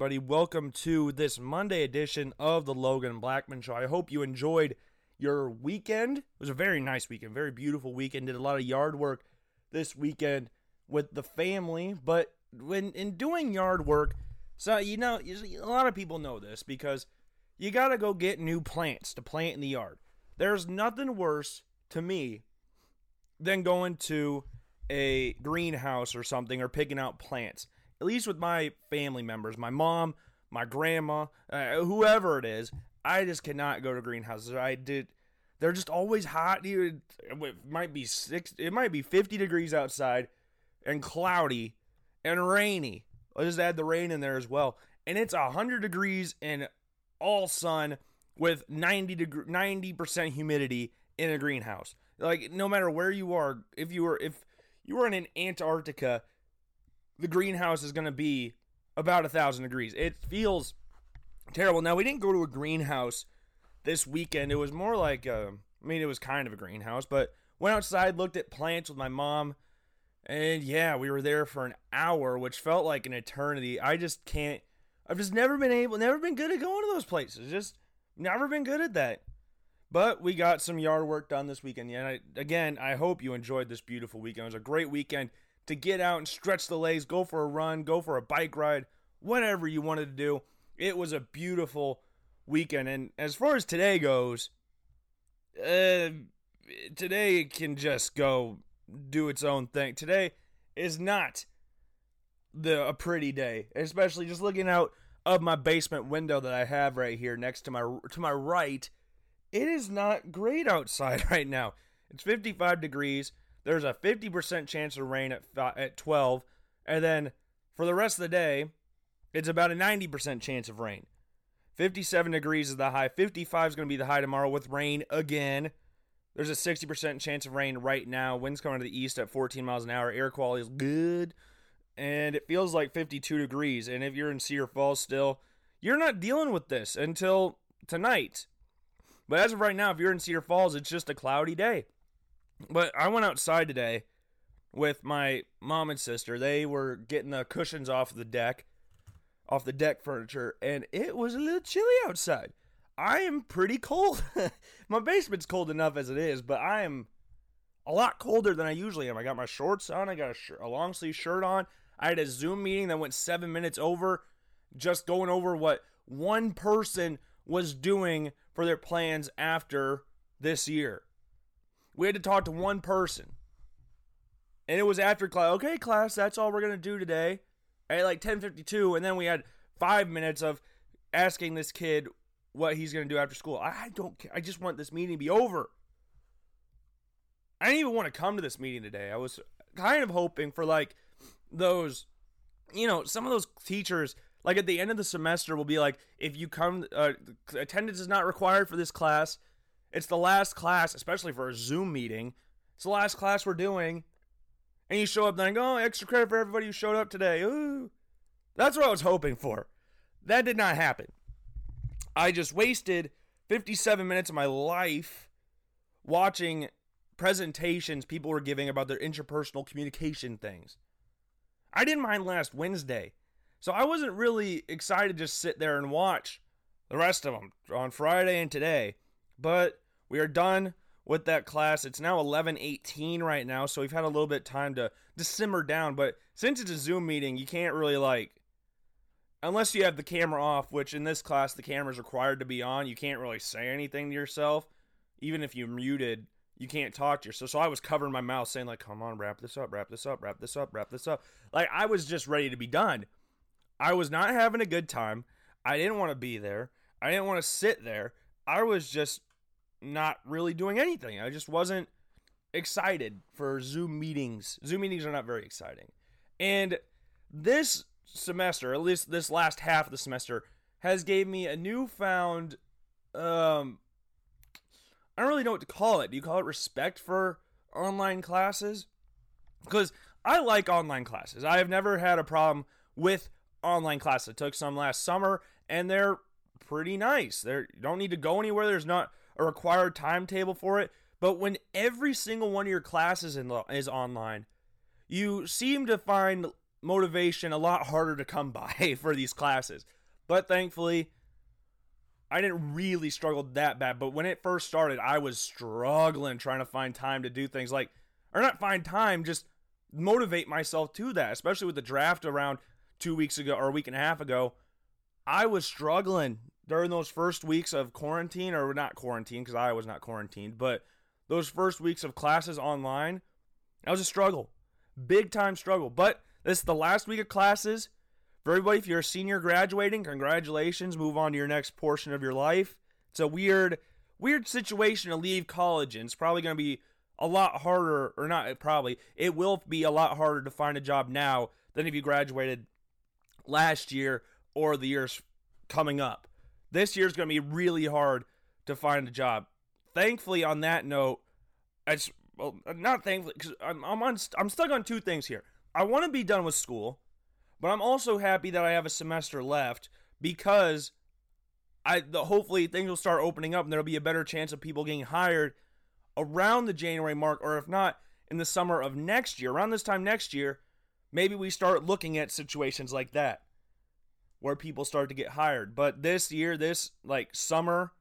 everybody? Welcome to this Monday edition of the Logan Blackman Show. I hope you enjoyed your weekend. It was a very nice weekend, very beautiful weekend. Did a lot of yard work this weekend with the family, but when in doing yard work, so you know, a lot of people know this because you got to go get new plants to plant in the yard. There's nothing worse to me than going to a greenhouse or something or picking out plants. At least with my family members, my mom, my grandma, uh, whoever it is, I just cannot go to greenhouses. I did. They're just always hot. It might be six. It might be 50 degrees outside, and cloudy, and rainy. I'll just add the rain in there as well. And it's 100 degrees and all sun with 90 degree, 90% humidity in a greenhouse. Like no matter where you are, if you were if you were in Antarctica, the greenhouse is going to be about a thousand degrees. It feels terrible. Now we didn't go to a greenhouse this weekend. It was more like a, uh, I mean, it was kind of a greenhouse, but went outside, looked at plants with my mom, and yeah, we were there for an hour, which felt like an eternity. I just can't. I've just never been able, never been good at going to those places. Just never been good at that. But we got some yard work done this weekend. Yeah, I, again, I hope you enjoyed this beautiful weekend. It was a great weekend to get out and stretch the legs, go for a run, go for a bike ride, whatever you wanted to do. It was a beautiful weekend. And as far as today goes, uh, today can just go do its own thing. Today is not the a pretty day, especially just looking out of my basement window that I have right here next to my to my right. It is not great outside right now. It's 55 degrees. There's a 50% chance of rain at at 12, and then for the rest of the day, it's about a 90% chance of rain. 57 degrees is the high. 55 is going to be the high tomorrow with rain again. There's a 60% chance of rain right now. Winds coming to the east at 14 miles an hour. Air quality is good. And it feels like 52 degrees. And if you're in Cedar Falls still, you're not dealing with this until tonight. But as of right now, if you're in Cedar Falls, it's just a cloudy day. But I went outside today with my mom and sister. They were getting the cushions off the deck, off the deck furniture, and it was a little chilly outside. I am pretty cold. my basement's cold enough as it is, but I am a lot colder than I usually am. I got my shorts on, I got a, sh- a long sleeve shirt on. I had a Zoom meeting that went seven minutes over, just going over what one person was doing for their plans after this year. We had to talk to one person. And it was after class. Okay, class, that's all we're going to do today. At like 10:52 and then we had 5 minutes of asking this kid what he's going to do after school. I don't care. I just want this meeting to be over. I didn't even want to come to this meeting today. I was kind of hoping for like those, you know, some of those teachers, like at the end of the semester, will be like, if you come, uh, attendance is not required for this class. It's the last class, especially for a Zoom meeting. It's the last class we're doing. And you show up and go, oh, extra credit for everybody who showed up today. Ooh. That's what I was hoping for. That did not happen. I just wasted 57 minutes of my life watching presentations people were giving about their interpersonal communication things. I didn't mind last Wednesday. So I wasn't really excited to just sit there and watch the rest of them on Friday and today. But we are done with that class. It's now 11:18 right now, so we've had a little bit time to to simmer down, but since it's a Zoom meeting, you can't really like unless you have the camera off, which in this class the camera is required to be on, you can't really say anything to yourself. Even if you muted, you can't talk to yourself. So I was covering my mouth saying like, "Come on, wrap this up, wrap this up, wrap this up, wrap this up." Like I was just ready to be done. I was not having a good time. I didn't want to be there. I didn't want to sit there. I was just not really doing anything. I just wasn't excited for Zoom meetings. Zoom meetings are not very exciting. And this semester, at least this last half of the semester, has gave me a newfound um I don't really know what to call it. Do you call it respect for online classes? Because I like online classes. I have never had a problem with online classes. I took some last summer and they're pretty nice. They're, don't need to go anywhere. There's not a required timetable for it. But when every single one of your classes is online, you seem to find motivation a lot harder to come by for these classes. But thankfully, I didn't really struggle that bad. But when it first started, I was struggling trying to find time to do things like, or not find time, just motivate myself to that, especially with the draft around two weeks ago or a week and a half ago. I was struggling during those first weeks of quarantine, or not quarantine, because I was not quarantined, but those first weeks of classes online. That was a struggle, big time struggle. But this is the last week of classes. For everybody, if you're a senior graduating, congratulations. Move on to your next portion of your life. It's a weird, weird situation to leave college and It's probably going to be a lot harder, or not probably, it will be a lot harder to find a job now than if you graduated last year or the years coming up. This year's going to be really hard to find a job. Thankfully, on that note, it's well, not thankfully because I'm I'm on I'm stuck on two things here. I want to be done with school, but I'm also happy that I have a semester left because I the, hopefully things will start opening up and there'll be a better chance of people getting hired around the January mark, or if not in the summer of next year, around this time next year, maybe we start looking at situations like that where people start to get hired. But this year, this like summer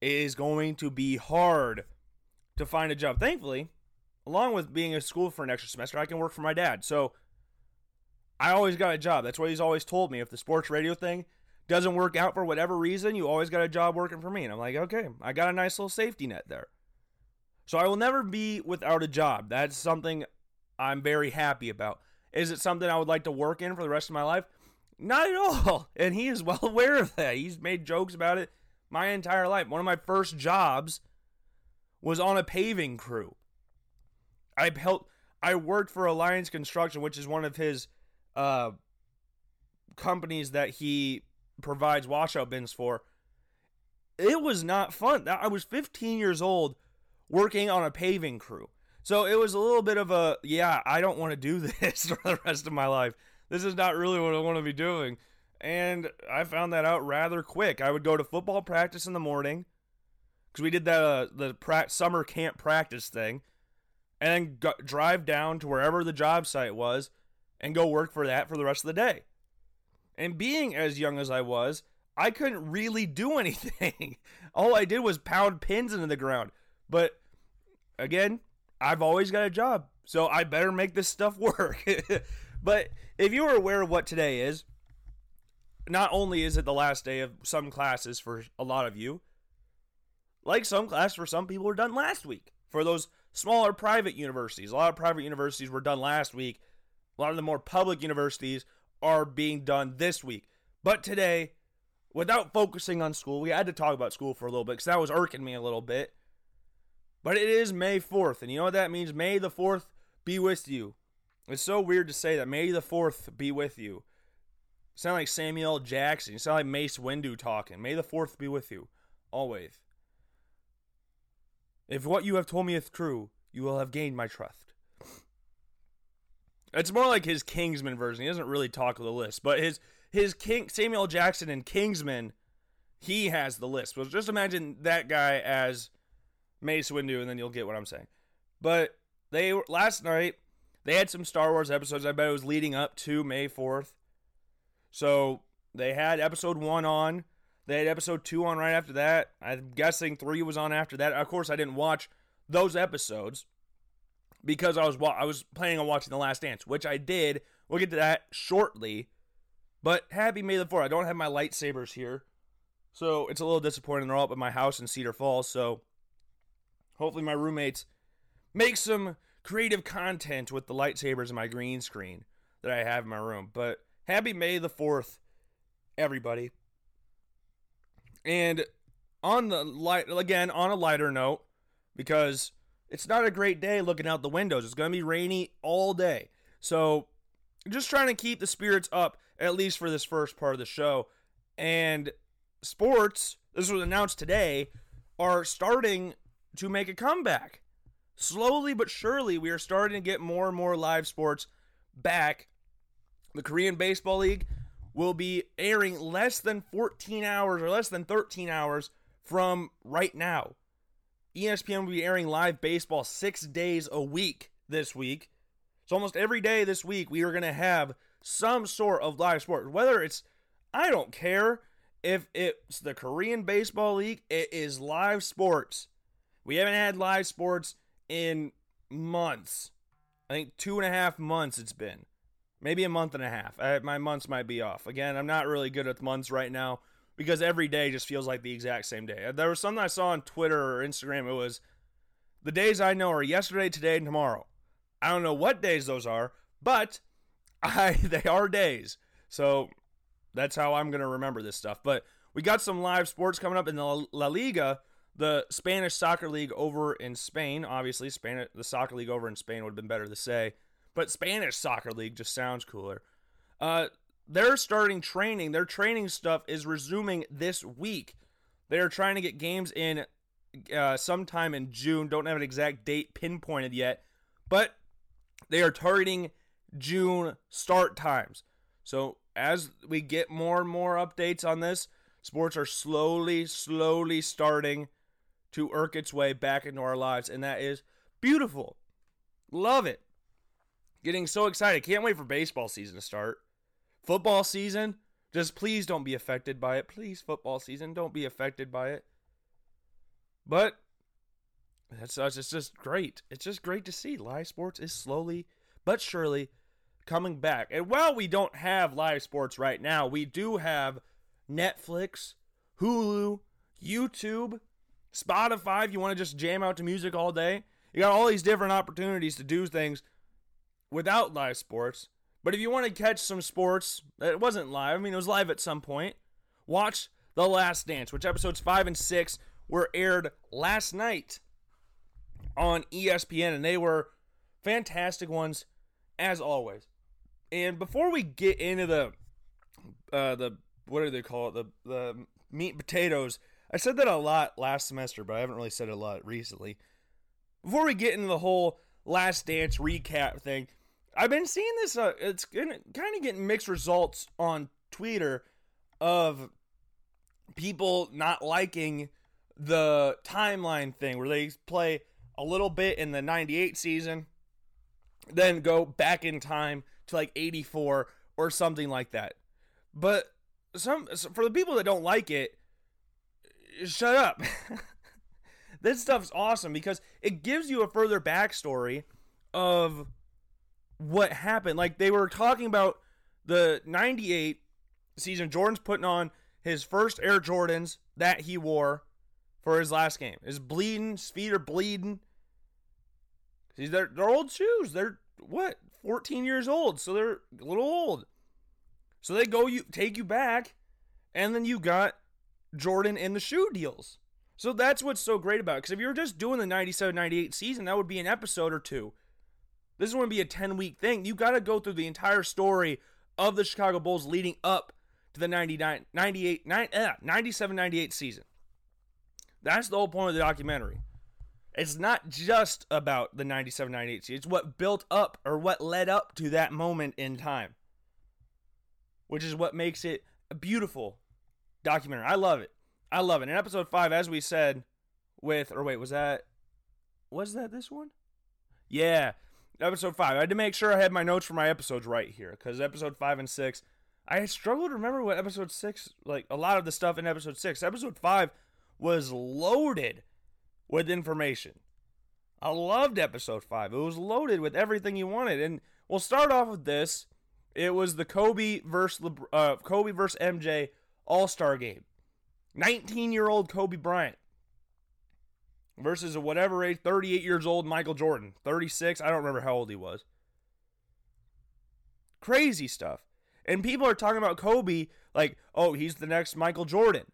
is going to be hard to find a job. Thankfully, along with being in school for an extra semester, I can work for my dad. So I always got a job. That's what he's always told me. If the sports radio thing doesn't work out for whatever reason, you always got a job working for me. And I'm like, okay, I got a nice little safety net there. So I will never be without a job. That's something I'm very happy about. Is it something I would like to work in for the rest of my life? Not at all. And he is well aware of that. He's made jokes about it my entire life. One of my first jobs was on a paving crew. I helped I worked for Alliance Construction, which is one of his uh, companies that he provides washout bins for. It was not fun. I was 15 years old working on a paving crew. So it was a little bit of a, yeah, I don't want to do this for the rest of my life. This is not really what I want to be doing. And I found that out rather quick. I would go to football practice in the morning because we did that uh, the pra- summer camp practice thing, and then go- drive down to wherever the job site was and go work for that for the rest of the day. And being as young as I was, I couldn't really do anything. All I did was pound pins into the ground. But again, I've always got a job, so I better make this stuff work. but if you are aware of what today is, not only is it the last day of some classes for a lot of you, like some classes for some people were done last week. For those smaller private universities, a lot of private universities were done last week. A lot of the more public universities are being done this week. But today, without focusing on school, we had to talk about school for a little bit because that was irking me a little bit. But it is May 4th, and you know what that means? May the 4th be with you. It's so weird to say that. May the 4th be with you. You sound like Samuel Jackson. You sound like Mace Windu talking. May the 4th be with you. Always. If what you have told me is true, you will have gained my trust. It's more like his Kingsman version. He doesn't really talk of the list, but his his King Samuel Jackson and Kingsman, he has the list. But just imagine that guy as Mace Windu, and then you'll get what I'm saying. But they last night they had some Star Wars episodes. I bet it was leading up to May 4th. So they had episode one on. They had episode two on right after that. I'm guessing three was on after that. Of course, I didn't watch those episodes because I was I was planning on watching The Last Dance, which I did. We'll get to that shortly. But happy May the 4th. I don't have my lightsabers here. So it's a little disappointing. They're all up at my house in Cedar Falls. So hopefully my roommates make some creative content with the lightsabers and my green screen that I have in my room. But happy May the 4th, everybody. And on the light again, on a lighter note, because it's not a great day looking out the windows. It's going to be rainy all day. So, just trying to keep the spirits up at least for this first part of the show. And sports, this was announced today, are starting to make a comeback. Slowly but surely, we are starting to get more and more live sports back. The Korean Baseball League will be airing less than 14 hours or less than 13 hours from right now. ESPN will be airing live baseball six days a week this week. So almost every day this week, we are going to have some sort of live sport. Whether it's, I don't care if it's the Korean Baseball League, it is live sports. We haven't had live sports in months. I think two and a half months it's been. Maybe a month and a half. I, my months might be off. Again, I'm not really good at months right now because every day just feels like the exact same day. There was something I saw on Twitter or Instagram. It was the days I know are yesterday, today, and tomorrow. I don't know what days those are, but I they are days. So that's how I'm going to remember this stuff. But we got some live sports coming up in the La Liga, the Spanish soccer league over in Spain. Obviously, Spain, the soccer league over in Spain would have been better to say, but Spanish soccer league just sounds cooler. Uh, they're starting training. Their training stuff is resuming this week. They are trying to get games in uh, sometime in June. Don't have an exact date pinpointed yet, but they are targeting June start times. So as we get more and more updates on this, sports are slowly, slowly starting to irk its way back into our lives, and that is beautiful. Love it. Getting so excited. Can't wait for baseball season to start. Football season, just please don't be affected by it. Please, football season, don't be affected by it. But that's it's just great. It's just great to see live sports is slowly but surely coming back. And while we don't have live sports right now, we do have Netflix, Hulu, YouTube, Spotify if you want to just jam out to music all day. You got all these different opportunities to do things without live sports. But if you want to catch some sports it wasn't live, I mean, it was live at some point, watch The Last Dance, which episodes 5 and 6 were aired last night on ESPN, and they were fantastic ones as always. And before we get into the uh, the what do they call it the the meat potatoes, I said that a lot last semester, but I haven't really said it a lot recently. Before we get into the whole Last Dance recap thing, I've been seeing this. Uh, it's kind of getting mixed results on Twitter of people not liking the timeline thing where they play a little bit in the 98 season then go back in time to like 84 or something like that. But some for the people that don't like it, shut up. this stuff's awesome because it gives you a further backstory of what happened. Like they were talking about the 98 season Jordan's putting on his first Air Jordans that he wore for his last game. His bleeding, his feet are bleeding. They're, they're old shoes. They're what 14 years old, so they're a little old. So they go you take you back, and then you got Jordan in the shoe deals. So that's what's so great about it. Because if you're just doing the 97 98 season, that would be an episode or two. This is going to be a 10 week thing. You got to go through the entire story of the Chicago Bulls leading up to the 99, 98, 9, eh, 97 98 season. That's the whole point of the documentary. It's not just about the 97 98 season, it's what built up or what led up to that moment in time, which is what makes it beautiful documentary. I love it. I love it. In episode five, as we said, with, or wait, was that, was that this one? Yeah, episode five. I had to make sure I had my notes for my episodes right here because episode five and six, I struggled to remember what episode six, like a lot of the stuff in episode six. Episode five was loaded with information. I loved episode five. It was loaded with everything you wanted, and we'll start off with this. It was the Kobe versus uh, Kobe versus MJ All Star Game. 19 year old Kobe Bryant versus a whatever age, 38 years old Michael Jordan. 36, I don't remember how old he was. Crazy stuff. And people are talking about Kobe like, oh, he's the next Michael Jordan.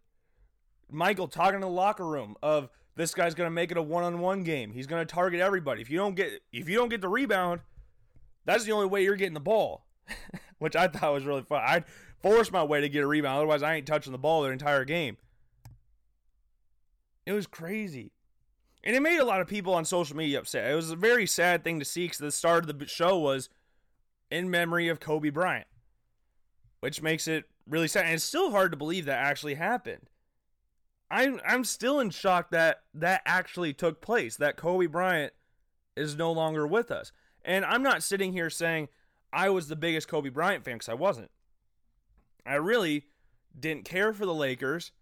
Michael talking in the locker room of this guy's going to make it a one-on-one game. He's going to target everybody. If you don't get if you don't get the rebound, that's the only way you're getting the ball. Which I thought was really fun. I'd force my way to get a rebound, otherwise I ain't touching the ball the entire game. It was crazy. And it made a lot of people on social media upset. It was a very sad thing to see because the start of the show was in memory of Kobe Bryant, which makes it really sad. And it's still hard to believe that actually happened. I'm I'm still in shock that that actually took place. That Kobe Bryant is no longer with us. And I'm not sitting here saying I was the biggest Kobe Bryant fan because I wasn't. I really didn't care for the Lakers.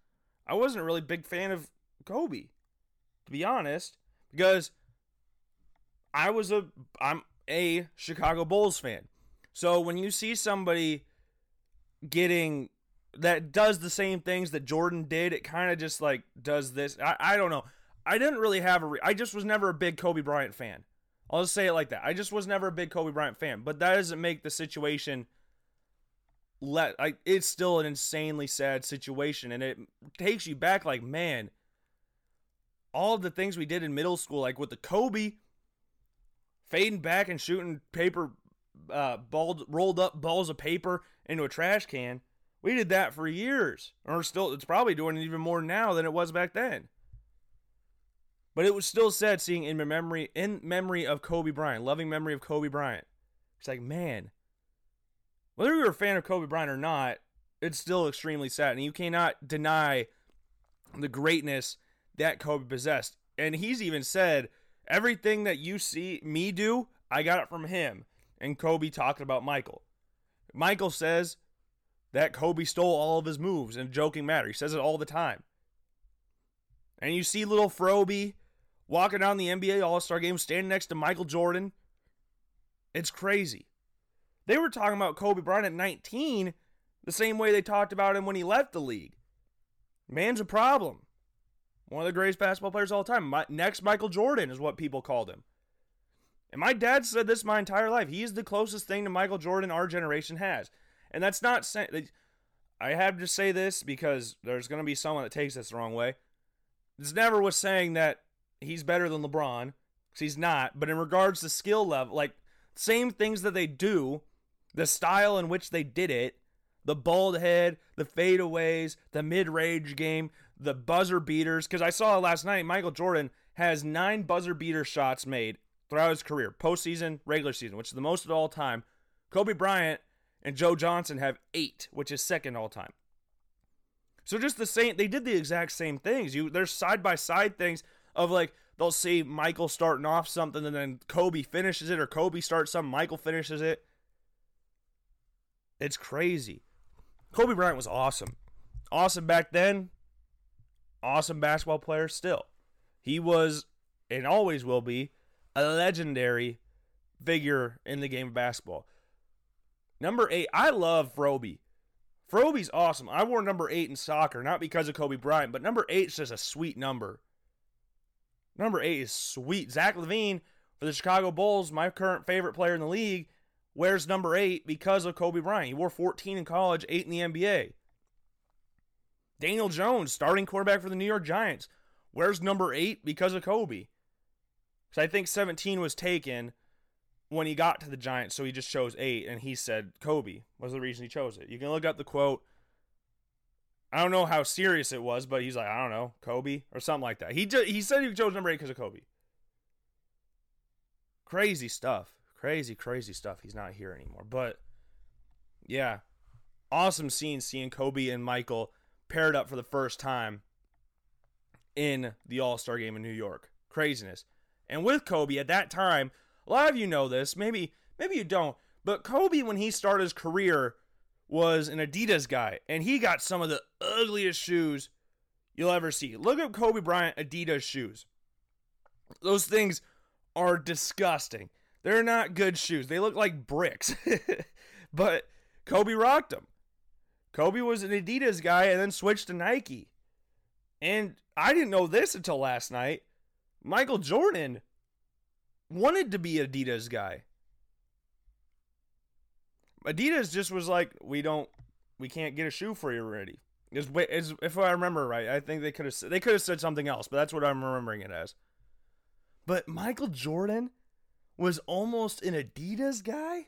I wasn't a really big fan of Kobe, to be honest, because I was a I'm a Chicago Bulls fan. So when you see somebody getting that does the same things that Jordan did, it kind of just like does this. I, I don't know. I didn't really have a. Re- I just was never a big Kobe Bryant fan. I'll just say it like that. I just was never a big Kobe Bryant fan, but that doesn't make the situation let it's still an insanely sad situation and it takes you back like man all the things we did in middle school like with the Kobe fading back and shooting paper uh balled rolled up balls of paper into a trash can we did that for years or still it's probably doing it even more now than it was back then but it was still sad seeing in memory in memory of Kobe Bryant, loving memory of Kobe Bryant. It's like, man, whether you're a fan of Kobe Bryant or not, it's still extremely sad. And you cannot deny the greatness that Kobe possessed. And he's even said, everything that you see me do, I got it from him. And Kobe talking about Michael. Michael says that Kobe stole all of his moves in a joking matter. He says it all the time. And you see little Froby walking down the NBA All Star game, standing next to Michael Jordan. It's crazy. They were talking about Kobe Bryant at 19 the same way they talked about him when he left the league. Man's a problem. One of the greatest basketball players all time. My, next Michael Jordan is what people called him. And my dad said this my entire life. He is the closest thing to Michael Jordan our generation has. And that's not saying. I have to say this because there's going to be someone that takes this the wrong way. This never was saying that he's better than LeBron because he's not. But in regards to skill level, like same things that they do, the style in which they did it, the bald head, the fadeaways, the mid range game, the buzzer beaters. Because I saw last night, Michael Jordan has nine buzzer beater shots made throughout his career, postseason, regular season, which is the most of all time. Kobe Bryant and Joe Johnson have eight, which is second all time. So just the same, they did the exact same things. You there's side by side things of like they'll see Michael starting off something and then Kobe finishes it, or Kobe starts something, Michael finishes it. It's crazy. Kobe Bryant was awesome. Awesome back then. Awesome basketball player still. He was and always will be a legendary figure in the game of basketball. Number eight, I love Froby. Froby's awesome. I wore number eight in soccer, not because of Kobe Bryant, but number eight is just a sweet number. Number eight is sweet. Zach LaVine for the Chicago Bulls, my current favorite player in the league, wears number eight because of Kobe Bryant. He wore 14 in college, eight in the NBA. Daniel Jones, starting quarterback for the New York Giants, wears number eight because of Kobe. Because I think 17 was taken when he got to the Giants, so he just chose eight, and he said Kobe was the reason he chose it. You can look up the quote I don't know how serious it was, but he's like, I don't know, Kobe or something like that. He he said he chose number eight because of Kobe. Crazy stuff, crazy crazy stuff. He's not here anymore, but yeah, awesome scene seeing Kobe and Michael paired up for the first time in the All Star game in New York. Craziness, and with Kobe at that time, a lot of you know this, maybe maybe you don't, but Kobe when he started his career was an Adidas guy, and he got some of the ugliest shoes you'll ever see. Look at Kobe Bryant Adidas shoes. Those things are disgusting. They're not good shoes. They look like bricks. but Kobe rocked them. Kobe was an Adidas guy and then switched to Nike. And I didn't know this until last night. Michael Jordan wanted to be Adidas guy. Adidas just was like, we don't, we can't get a shoe for you already. Is if I remember right, I think they could have they could have said something else, but that's what I'm remembering it as. But Michael Jordan was almost an Adidas guy.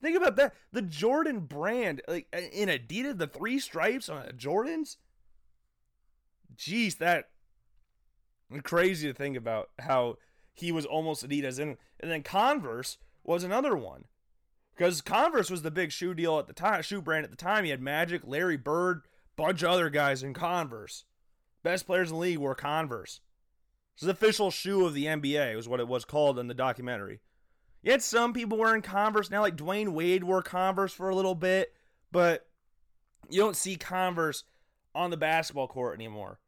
Think about that. The Jordan brand, like uh, in Adidas, the three stripes on Jordans. Jeez, that crazy to think about how he was almost Adidas, and and then Converse was another one because Converse was the big shoe deal at the time, shoe brand at the time. He had Magic, Larry Bird, bunch of other guys in Converse. Best players in the league wore Converse. It's the official shoe of the NBA, was what it was called in the documentary. Yet some people wearing Converse now, like Dwyane Wade wore Converse for a little bit, but you don't see Converse on the basketball court anymore.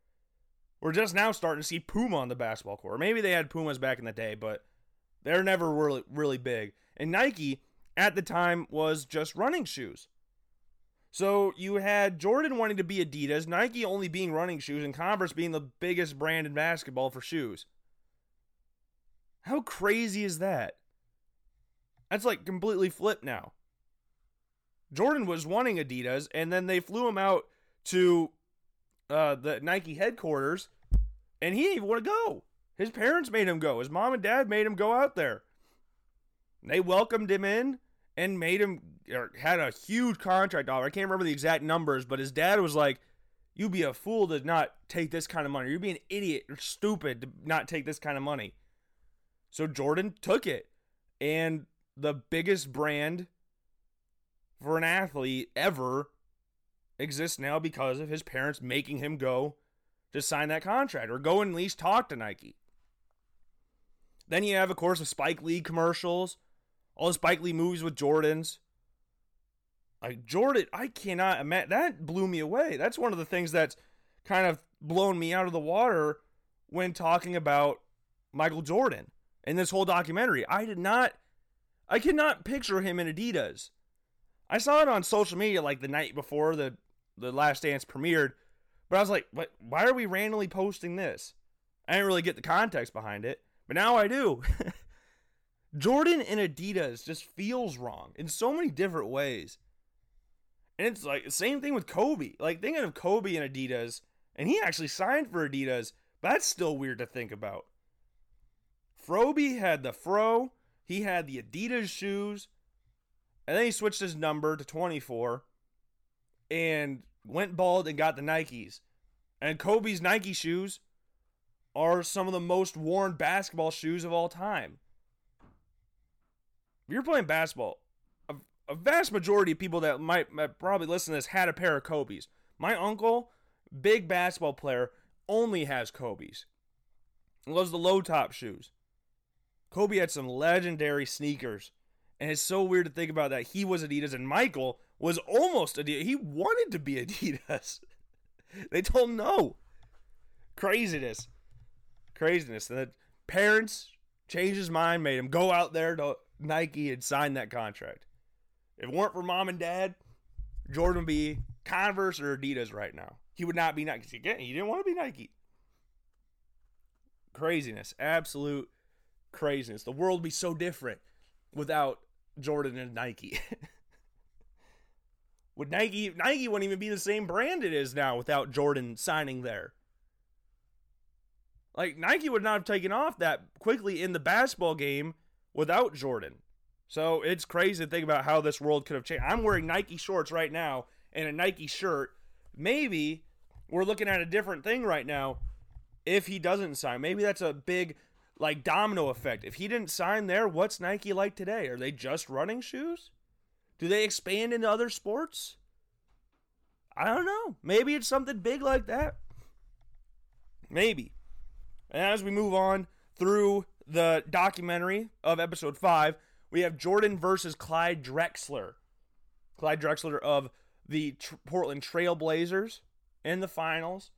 We're just now starting to see Puma on the basketball court. Maybe they had Pumas back in the day, but they're never really really big. And Nike at the time was just running shoes. So you had Jordan wanting to be Adidas, Nike only being running shoes, and Converse being the biggest brand in basketball for shoes. How crazy is that? That's like completely flipped now. Jordan was wanting Adidas, and then they flew him out to uh, the Nike headquarters, and he didn't even want to go. His parents made him go. His mom and dad made him go out there. They welcomed him in and made him or had a huge contract offer. I can't remember the exact numbers, but his dad was like, "You'd be a fool to not take this kind of money. You'd be an idiot or stupid to not take this kind of money." So Jordan took it, and the biggest brand for an athlete ever exists now because of his parents making him go to sign that contract or go and at least talk to Nike. Then you have, of course, the Spike Lee commercials, all the Spike Lee movies with Jordans. Like Jordan, I cannot imagine that blew me away. That's one of the things that's kind of blown me out of the water when talking about Michael Jordan in this whole documentary. I did not, I cannot picture him in Adidas. I saw it on social media like the night before the the Last Dance premiered, but I was like, what? Why are we randomly posting this? I didn't really get the context behind it, but now I do. Jordan and Adidas just feels wrong in so many different ways. And it's like the same thing with Kobe. Like thinking of Kobe and Adidas, and he actually signed for Adidas, but that's still weird to think about. Froby had the fro, he had the Adidas shoes, and then he switched his number to 24 and went bald and got the Nikes. And Kobe's Nike shoes are some of the most worn basketball shoes of all time. If you're playing basketball, a, a vast majority of people that might, might probably listen to this had a pair of Kobe's. My uncle, big basketball player, only has Kobe's. loves the low top shoes. Kobe had some legendary sneakers. And it's so weird to think about that he was Adidas and Michael was almost Adidas. He wanted to be Adidas. they told him no. Craziness. Craziness. And the parents changed his mind, made him go out there to Nike had signed that contract. If it weren't for mom and dad, Jordan would be Converse or Adidas right now. He would not be Nike. Again, he didn't want to be Nike. Craziness. Absolute craziness. The world would be so different without Jordan and Nike. Would Nike Nike wouldn't even be the same brand it is now without Jordan signing there. Like Nike would not have taken off that quickly in the basketball game without Jordan. So it's crazy to think about how this world could have changed. I'm wearing Nike shorts right now and a Nike shirt. Maybe we're looking at a different thing right now if he doesn't sign. Maybe that's a big like domino effect. If he didn't sign there, what's Nike like today? Are they just running shoes? Do they expand into other sports? I don't know. Maybe it's something big like that. Maybe. And as we move on through the documentary of episode 5, we have Jordan versus Clyde Drexler. Clyde Drexler of the Tr- Portland Trailblazers in the finals.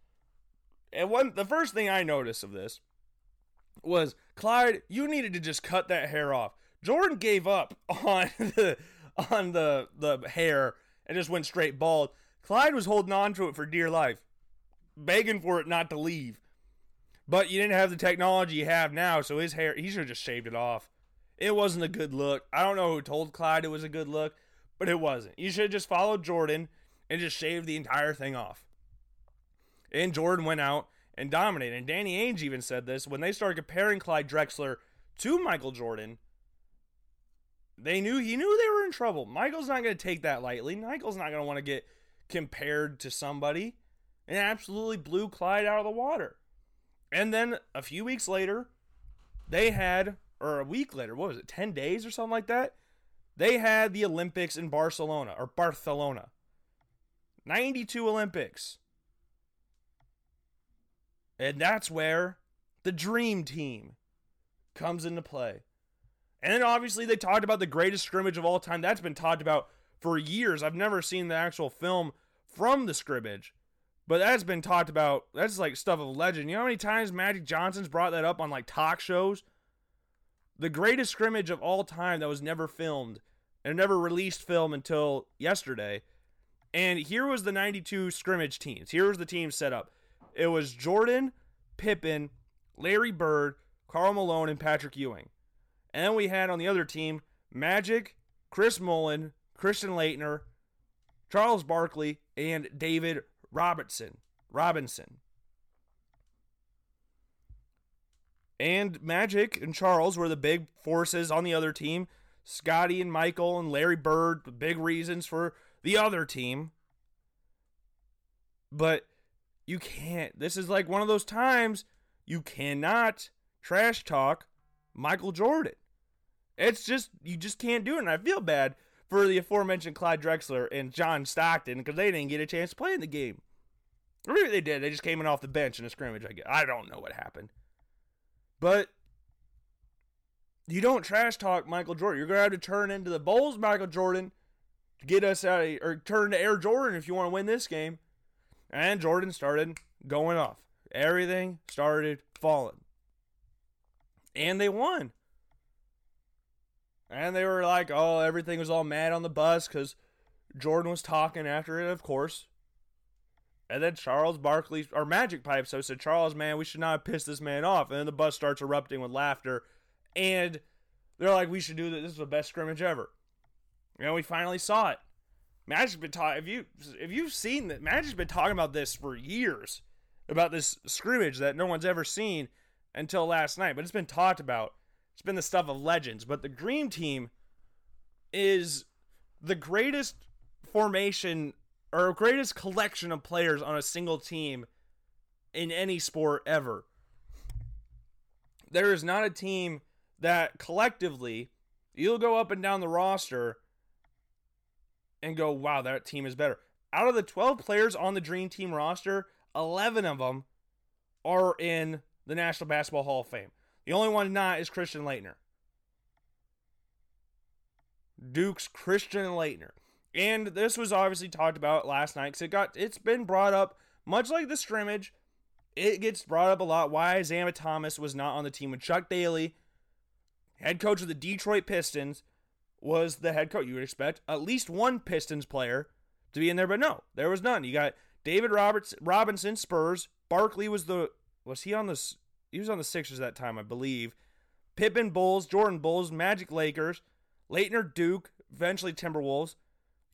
And one the first thing I noticed of this was Clyde, you needed to just cut that hair off. Jordan gave up on the on the the hair and just went straight bald. Clyde was holding on to it for dear life, begging for it not to leave. But you didn't have the technology you have now, so his hair he should have just shaved it off. It wasn't a good look. I don't know who told Clyde it was a good look, but it wasn't. You should have just followed Jordan and just shaved the entire thing off. And Jordan went out and dominated. And Danny Ainge even said this when they started comparing Clyde Drexler to Michael Jordan. They knew he knew they were in trouble. Michael's not going to take that lightly. Michael's not going to want to get compared to somebody. And absolutely blew Clyde out of the water. And then a few weeks later, they had, or a week later, what was it, 10 days or something like that? They had the Olympics in Barcelona, or Barcelona. 92 Olympics. And that's where the dream team comes into play. And then obviously they talked about the greatest scrimmage of all time. That's been talked about for years. I've never seen the actual film from the scrimmage, but that's been talked about. That's like stuff of legend. You know how many times Magic Johnson's brought that up on like talk shows? The greatest scrimmage of all time that was never filmed and never released film until yesterday. And here was the 92 scrimmage teams. Here was the team set up. It was Jordan, Pippen, Larry Bird, Karl Malone, and Patrick Ewing. And then we had on the other team Magic, Chris Mullin, Christian Laettner, Charles Barkley, and David Robertson. Robinson. And Magic and Charles were the big forces on the other team. Scotty and Michael and Larry Bird, big reasons for the other team. But you can't. This is like one of those times you cannot trash talk Michael Jordan. It's just, you just can't do it. And I feel bad for the aforementioned Clyde Drexler and John Stockton because they didn't get a chance to play in the game. Or maybe they did. They just came in off the bench in a scrimmage. I guess. I don't know what happened. But you don't trash talk Michael Jordan. You're going to have to turn into the Bulls Michael Jordan to get us out of, or turn to Air Jordan if you want to win this game. And Jordan started going off. Everything started falling. And they won. And they were like, oh, everything was all mad on the bus because Jordan was talking after it, of course. And then Charles Barkley, or Magic Pipe, so said, Charles, man, we should not have pissed this man off. And then the bus starts erupting with laughter. And they're like, we should do this. This is the best scrimmage ever. Know, we finally saw it. Magic's been talking. If you if you've seen that, Magic's been talking about this for years about this scrimmage that no one's ever seen until last night. But it's been talked about. It's been the stuff of legends. But the Dream Team is the greatest formation or greatest collection of players on a single team in any sport ever. There is not a team that collectively you'll go up and down the roster and go, wow, that team is better. Out of the 12 players on the Dream Team roster, 11 of them are in the National Basketball Hall of Fame. The only one not is Christian Laettner. Duke's Christian Laettner. And this was obviously talked about last night because it got it's been brought up much like the scrimmage. It gets brought up a lot why Isiah Thomas was not on the team with Chuck Daly, head coach of the Detroit Pistons, was the head coach. You would expect at least one Pistons player to be in there, but no, there was none. You got David Roberts Robinson, Spurs. Barkley was the was he on the he was on the Sixers that time, I believe. Pippen Bulls, Jordan Bulls, Magic Lakers, Laettner Duke, eventually Timberwolves,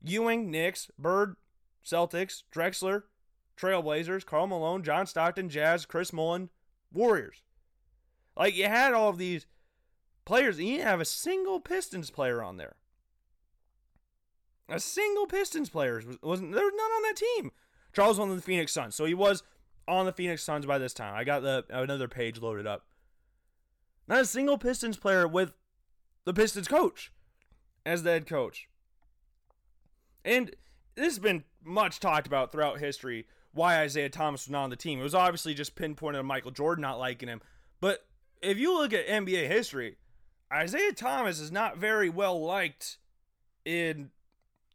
Ewing Knicks, Bird Celtics, Drexler Trailblazers, Karl Malone, John Stockton Jazz, Chris Mullin Warriors. Like you had all of these players, and you didn't have a single Pistons player on there. A single Pistons player was, wasn't there was none on that team. Charles was on the Phoenix Suns, so he was on the Phoenix Suns by this time. I got the another page loaded up. Not a single Pistons player with the Pistons coach as the head coach. And this has been much talked about throughout history why Isiah Thomas was not on the team. It was obviously just pinpointed on Michael Jordan not liking him. But if you look at NBA history, Isiah Thomas is not very well liked in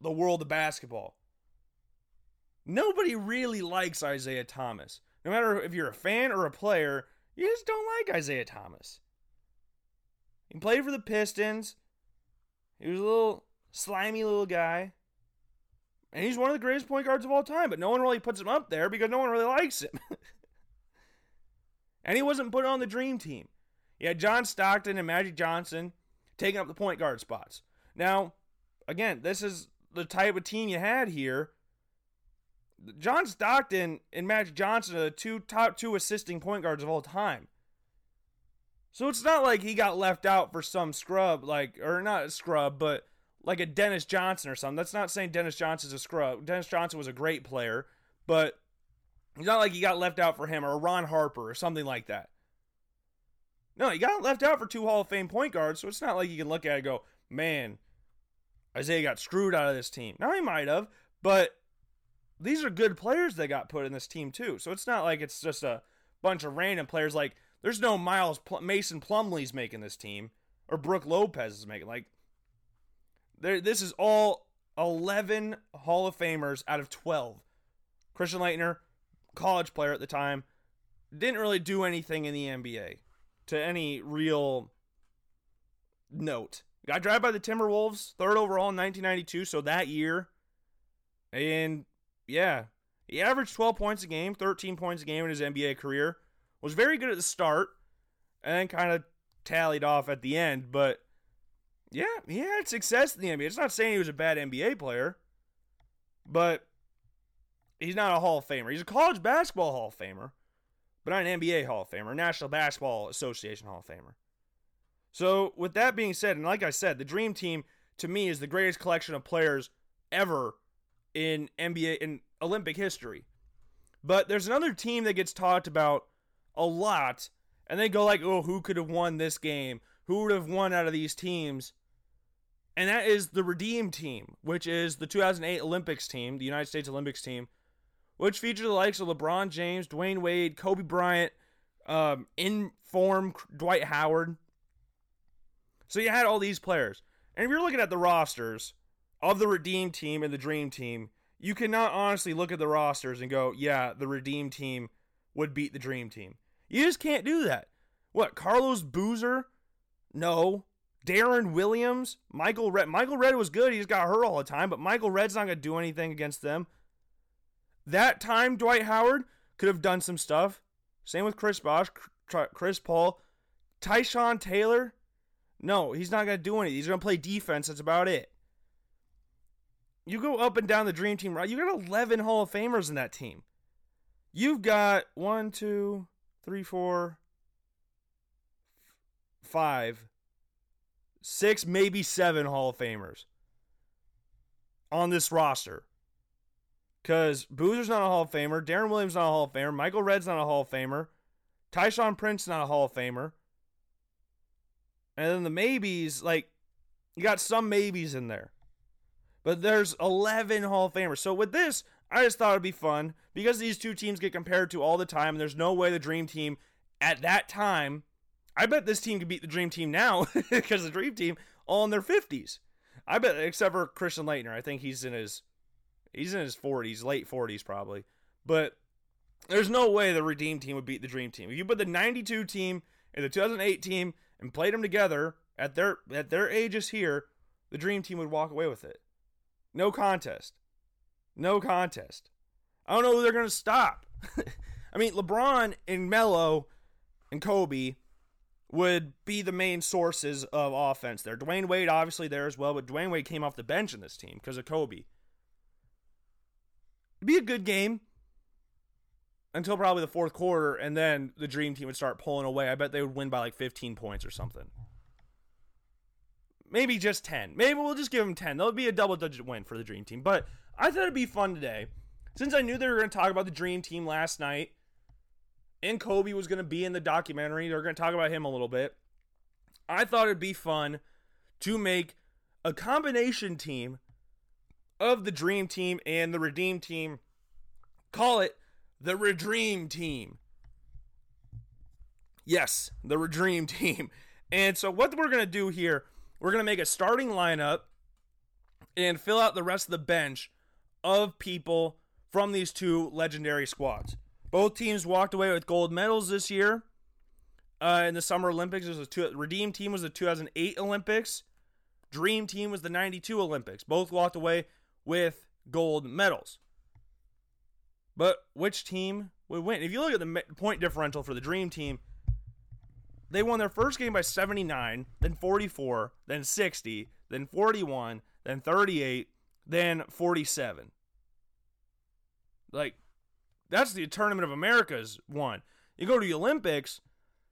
the world of basketball. Nobody really likes Isiah Thomas. No matter if you're a fan or a player, you just don't like Isiah Thomas. He played for the Pistons. He was a little slimy little guy. And he's one of the greatest point guards of all time, but no one really puts him up there because no one really likes him. and he wasn't put on the dream team. You had John Stockton and Magic Johnson taking up the point guard spots. Now, again, this is the type of team you had here. John Stockton and Magic Johnson are the two top two assisting point guards of all time. So it's not like he got left out for some scrub, like, or not a scrub, but like a Dennis Johnson or something. That's not saying Dennis Johnson's a scrub. Dennis Johnson was a great player, but it's not like he got left out for him or Ron Harper or something like that. No, he got left out for two Hall of Fame point guards, so it's not like you can look at it and go, man, Isiah got screwed out of this team. Now he might have, but these are good players that got put in this team too. So it's not like it's just a bunch of random players. Like there's no Miles Pl- Mason Plumlee's making this team, or Brook Lopez is making. Like, there. this is all 11 Hall of Famers out of 12. Christian Laettner, college player at the time, didn't really do anything in the NBA to any real note. Got drafted by the Timberwolves, third overall in 1992, so that year. And yeah, he averaged 12 points a game, 13 points a game in his NBA career. Was very good at the start, and then kind of tallied off at the end. But yeah, he had success in the NBA. It's not saying he was a bad NBA player, but he's not a Hall of Famer. He's a college basketball Hall of Famer, but not an NBA Hall of Famer, National Basketball Association Hall of Famer. So, with that being said, and like I said, the Dream Team to me is the greatest collection of players ever in NBA in Olympic history. But there's another team that gets talked about a lot, and they go like, "Oh, who could have won this game? Who would have won out of these teams?" And that is the Redeem team, which is the 2008 Olympics team, the United States Olympics team, which featured the likes of LeBron James, Dwyane Wade, Kobe Bryant, um, in form Dwight Howard. So you had all these players. And if you're looking at the rosters of the Redeem team and the Dream team, you cannot honestly look at the rosters and go, yeah, the Redeem team would beat the Dream team. You just can't do that. What, Carlos Boozer? No. Deron Williams? Michael Redd. Michael Redd was good. He just got hurt all the time, but Michael Redd's not going to do anything against them. That time, Dwight Howard could have done some stuff. Same with Chris Bosh, Chris Paul. Tyshawn Taylor, no, he's not going to do anything. He's going to play defense. That's about it. You go up and down the dream team, right? You got 11 Hall of Famers in that team. You've got one, two, three, four, five, six, maybe seven Hall of Famers on this roster. Because Boozer's not a Hall of Famer, Deron Williams not a Hall of Famer, Michael Redd's not a Hall of Famer, Tayshaun Prince not a Hall of Famer. And then the maybes, like, you got some maybes in there. But there's 11 Hall of Famers. So with this, I just thought it'd be fun because these two teams get compared to all the time. And there's no way the Dream Team at that time, I bet this team could beat the Dream Team now because the Dream Team all in their 50s. I bet, except for Christian Laettner. I think he's in his he's in his 40s, late 40s probably. But there's no way the Redeem team would beat the Dream Team. If you put the 92 team and the 2008 team and played them together at their at their ages here, the dream team would walk away with it. No contest. No contest. I don't know who they're going to stop. I mean, LeBron and Melo and Kobe would be the main sources of offense there. Dwyane Wade obviously there as well, but Dwyane Wade came off the bench in this team because of Kobe. It'd be a good game until probably the fourth quarter, and then the Dream Team would start pulling away. I bet they would win by like 15 points or something. Maybe just 10. Maybe we'll just give them 10. That'll be a double digit win for the Dream Team. But I thought it'd be fun today. Since I knew they were going to talk about the Dream Team last night, and Kobe was going to be in the documentary, they're going to talk about him a little bit. I thought it'd be fun to make a combination team of the Dream Team and the Redeem Team. Call it the Redream team. Yes, the Redream team. And so, what we're going to do here, we're going to make a starting lineup and fill out the rest of the bench of people from these two legendary squads. Both teams walked away with gold medals this year. Uh, in the Summer Olympics, was a two, Redeem team was the 2008 Olympics. Dream team was the 92 Olympics. Both walked away with gold medals. But which team would win? If you look at the point differential for the Dream Team, they won their first game by 79, then 44, then 60, then 41, then 38, then 47. Like, that's the Tournament of America's one. You go to the Olympics,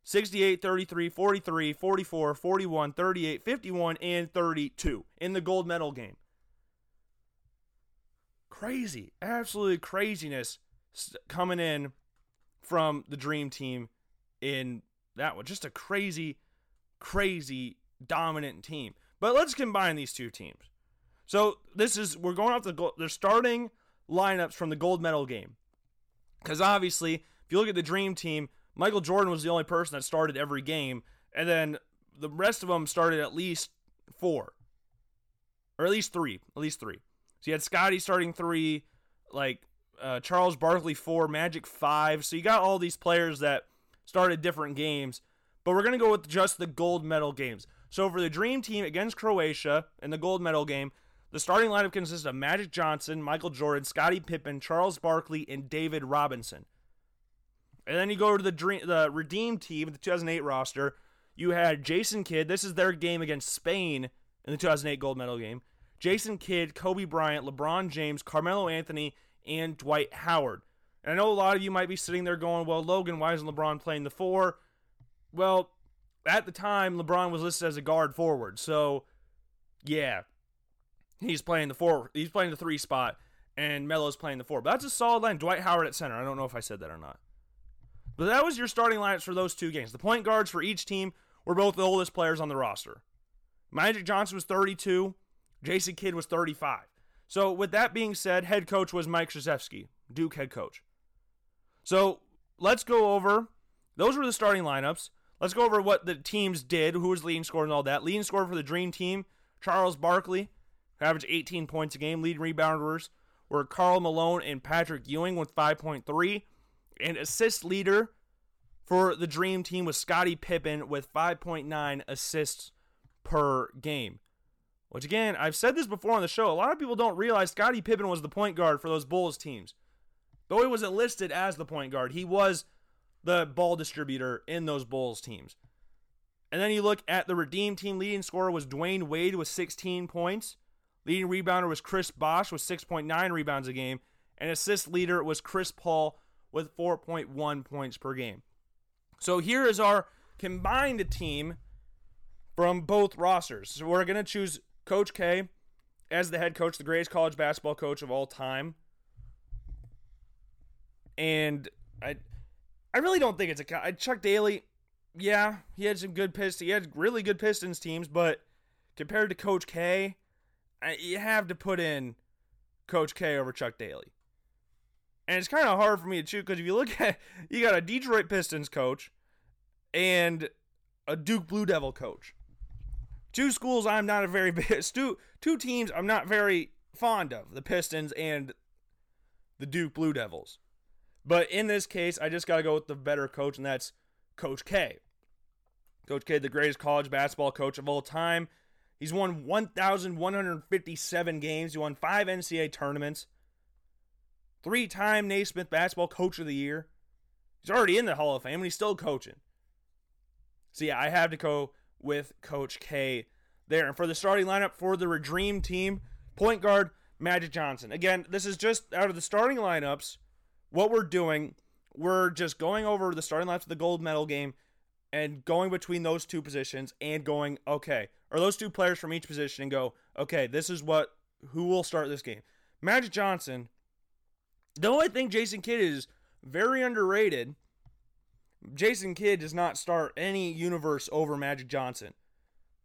68, 33, 43, 44, 41, 38, 51, and 32 in the gold medal game crazy, absolutely craziness coming in from the Dream Team in that one. Just a crazy, crazy dominant team. But let's combine these two teams. So this is we're going off the gold. They're starting lineups from the gold medal game because obviously, if you look at the Dream Team, Michael Jordan was the only person that started every game, and then the rest of them started at least four, or at least three, at least three. So you had Scottie starting three, like uh, Charles Barkley four, Magic five. So you got all these players that started different games, but we're gonna go with just the gold medal games. So for the Dream Team against Croatia in the gold medal game, the starting lineup consists of Magic Johnson, Michael Jordan, Scottie Pippen, Charles Barkley, and David Robinson. And then you go to the Dream, the Redeem Team, the 2008 roster. You had Jason Kidd. This is their game against Spain in the 2008 gold medal game. Jason Kidd, Kobe Bryant, LeBron James, Carmelo Anthony, and Dwight Howard. And I know a lot of you might be sitting there going, well, Logan, why isn't LeBron playing the four? Well, at the time, LeBron was listed as a guard forward. So, yeah, he's playing the four. He's playing the three spot, and Melo's playing the four. But that's a solid line. Dwight Howard at center. I don't know if I said that or not. But that was your starting lineups for those two games. The point guards for each team were both the oldest players on the roster. Magic Johnson was 32. Jason Kidd was 35. So, with that being said, head coach was Mike Krzyzewski, Duke head coach. So, let's go over. Those were the starting lineups. Let's go over what the teams did, who was leading scorer and all that. Leading scorer for the Dream Team, Charles Barkley, averaged 18 points a game. Leading rebounders were Karl Malone and Patrick Ewing with 5.3. And assist leader for the Dream Team was Scottie Pippen with 5.9 assists per game. Which again, I've said this before on the show. A lot of people don't realize Scottie Pippen was the point guard for those Bulls teams. Though he wasn't listed as the point guard, he was the ball distributor in those Bulls teams. And then you look at the Redeem team leading scorer was Dwyane Wade with 16 points. Leading rebounder was Chris Bosh with 6.9 rebounds a game. And assist leader was Chris Paul with 4.1 points per game. So here is our combined team from both rosters. So we're going to choose Coach K as the head coach, the greatest college basketball coach of all time. And I I really don't think it's a Chuck Daly. Yeah, he had some good Pistons. He had really good Pistons teams, but compared to Coach K, you have to put in Coach K over Chuck Daly. And it's kind of hard for me to choose because if you look at, you got a Detroit Pistons coach and a Duke Blue Devil coach two schools I'm not a very big two two teams I'm not very fond of the Pistons and the Duke Blue Devils. But in this case, I just got to go with the better coach, and that's Coach K. Coach K, the greatest college basketball coach of all time. He's won 1,157 games. He won five NCAA tournaments. Three time Naismith Basketball Coach of the Year. He's already in the Hall of Fame, and he's still coaching. So, yeah, I have to go with Coach K there. And for the starting lineup for the Dream team, point guard Magic Johnson. Again, this is just out of the starting lineups. What we're doing, we're just going over the starting lineups of the gold medal game and going between those two positions and going, okay, or those two players from each position and go, okay, this is what who will start this game. Magic Johnson. Though I think Jason Kidd is very underrated Jason Kidd does not start any universe over Magic Johnson.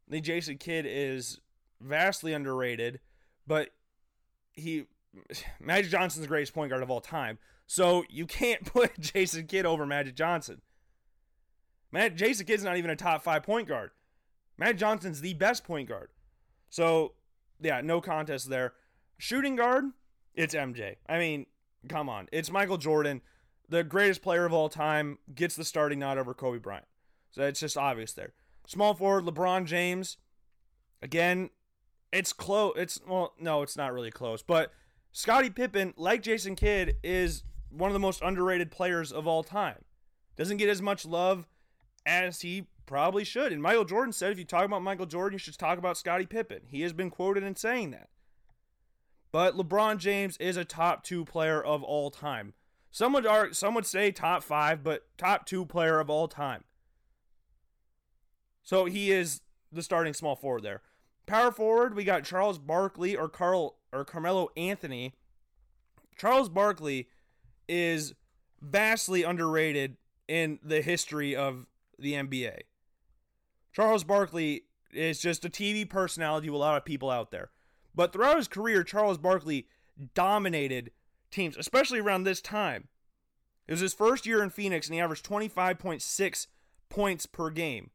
I think Jason Kidd is vastly underrated, but he Magic Johnson's the greatest point guard of all time. So you can't put Jason Kidd over Magic Johnson. Matt Jason Kidd's not even a top five point guard. Magic Johnson's the best point guard. So yeah, no contest there. Shooting guard, it's MJ. I mean, come on. It's Michael Jordan the greatest player of all time gets the starting nod over Kobe Bryant. So it's just obvious there. Small forward LeBron James. Again, it's close. It's well, no, it's not really close. But Scottie Pippen, like Jason Kidd, is one of the most underrated players of all time. Doesn't get as much love as he probably should. And Michael Jordan said, if you talk about Michael Jordan, you should talk about Scottie Pippen. He has been quoted in saying that. But LeBron James is a top two player of all time. Some would, argue, some would say top five, but top two player of all time. So he is the starting small forward there. Power forward, we got Charles Barkley or Carl or Carmelo Anthony. Charles Barkley is vastly underrated in the history of the NBA. Charles Barkley is just a TV personality to a lot of people out there. But throughout his career, Charles Barkley dominated teams, especially around this time. It was his first year in Phoenix, and he averaged 25.6 points per game.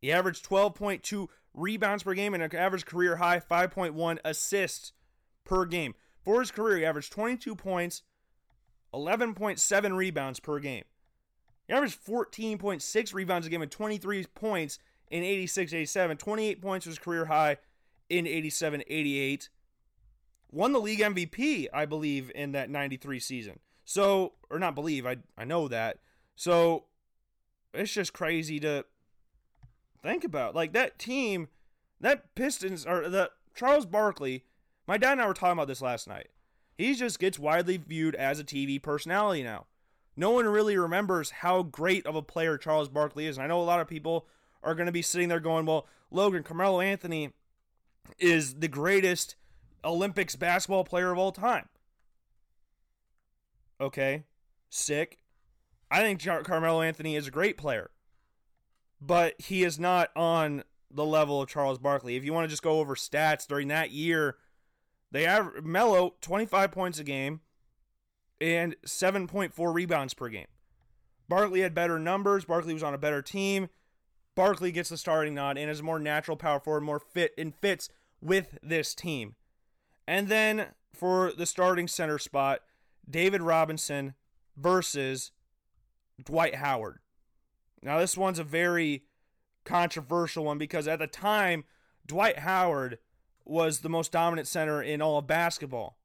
He averaged 12.2 rebounds per game and an average career high 5.1 assists per game. For his career, he averaged 22 points, 11.7 rebounds per game. He averaged 14.6 rebounds a game and 23 points in 86 87. 28 points was career high in 87 88. Won the league MVP, I believe, in that 93 season. So, or not believe, I, I know that. So, it's just crazy to think about. Like, that team, that Pistons, or the Charles Barkley, my dad and I were talking about this last night. He just gets widely viewed as a TV personality now. No one really remembers how great of a player Charles Barkley is. And I know a lot of people are going to be sitting there going, well, Logan, Carmelo Anthony is the greatest Olympics basketball player of all time. Okay, sick. I think Car- Carmelo Anthony is a great player, but he is not on the level of Charles Barkley. If you want to just go over stats during that year, they have Melo 25 points a game and 7.4 rebounds per game. Barkley had better numbers. Barkley was on a better team. Barkley gets the starting nod and is a more natural power forward, more fit and fits with this team. And then for the starting center spot, David Robinson versus Dwight Howard. Now, this one's a very controversial one because at the time, Dwight Howard was the most dominant center in all of basketball.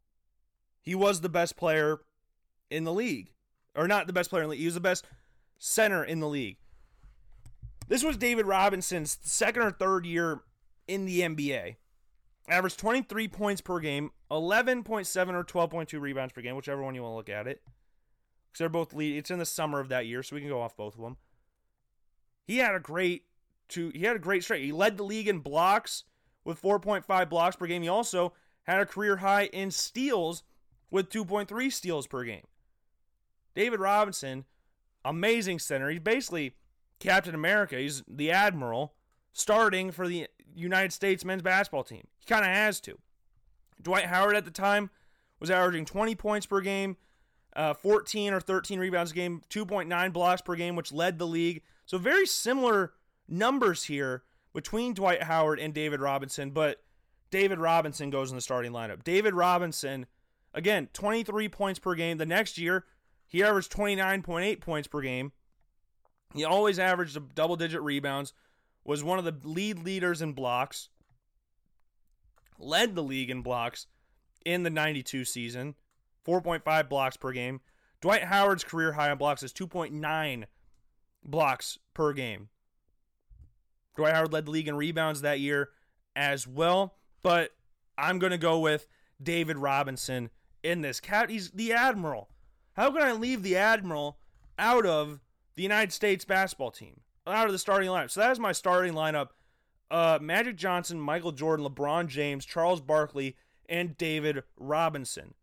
He was the best player in the league. Or not the best player in the league, he was the best center in the league. This was David Robinson's second or third year in the NBA. Averaged 23 points per game, 11.7 or 12.2 rebounds per game, whichever one you want to look at it. Because they're both lead. It's in the summer of that year, so we can go off both of them. He had a great two. He had a great straight. He led the league in blocks with 4.5 blocks per game. He also had a career high in steals with 2.3 steals per game. David Robinson, amazing center. He's basically Captain America. He's the admiral starting for the United States men's basketball team. He kind of has to. Dwight Howard at the time was averaging 20 points per game, uh, 14 or 13 rebounds a game, 2.9 blocks per game, which led the league. So very similar numbers here between Dwight Howard and David Robinson, but David Robinson goes in the starting lineup. David Robinson, again, 23 points per game. The next year, he averaged 29.8 points per game. He always averaged double digit rebounds, was one of the lead leaders in blocks, led the league in blocks in the 92 season, 4.5 blocks per game. Dwight Howard's career high on blocks is 2.9 blocks per game. Dwight Howard led the league in rebounds that year as well, but I'm going to go with David Robinson in this. He's the Admiral. How can I leave the Admiral out of the United States basketball team, out of the starting lineup? So that is my starting lineup. Uh, Magic Johnson, Michael Jordan, LeBron James, Charles Barkley, and David Robinson.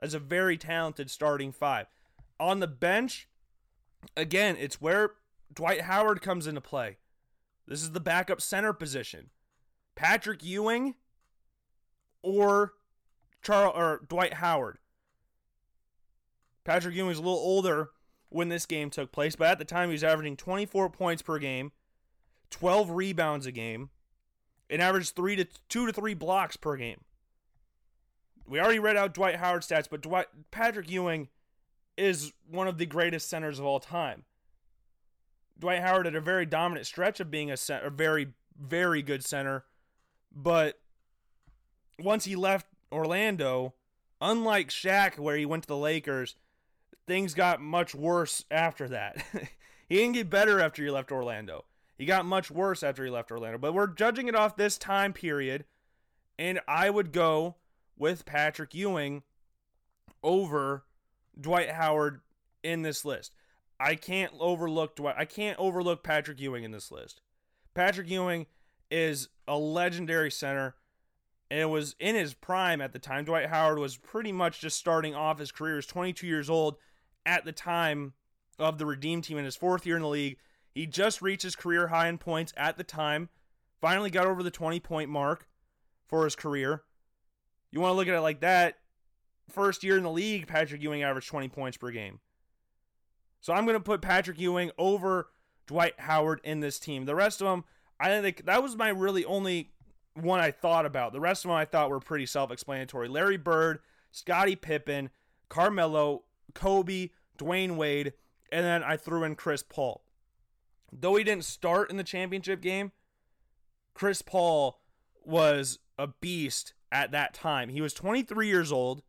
As a very talented starting five. On the bench, again, it's where Dwight Howard comes into play. This is the backup center position. Patrick Ewing or Charles or Dwight Howard. Patrick Ewing was a little older when this game took place, but at the time he was averaging 24 points per game, 12 rebounds a game, and averaged three to two to three blocks per game. We already read out Dwight Howard stats, but Dwight Patrick Ewing is one of the greatest centers of all time. Dwight Howard had a very dominant stretch of being a, a very very good center, but once he left Orlando, unlike Shaq where he went to the Lakers, things got much worse after that. he didn't get better after he left Orlando. He got much worse after he left Orlando. But we're judging it off this time period, and I would go with Patrick Ewing over Dwight Howard in this list. I can't overlook Dwight. I can't overlook Patrick Ewing in this list. Patrick Ewing is a legendary center and it was in his prime at the time. Dwight Howard was pretty much just starting off his career. He was 22 years old at the time of the Redeem team in his fourth year in the league. He just reached his career high in points at the time. Finally got over the 20 point mark for his career. You want to look at it like that. First year in the league, Patrick Ewing averaged 20 points per game. So I'm going to put Patrick Ewing over Dwight Howard in this team. The rest of them, I think that was my really only one I thought about. The rest of them I thought were pretty self-explanatory. Larry Bird, Scottie Pippen, Carmelo, Kobe, Dwyane Wade, and then I threw in Chris Paul. Though he didn't start in the championship game, Chris Paul was a beast at that time. He was 23 years old,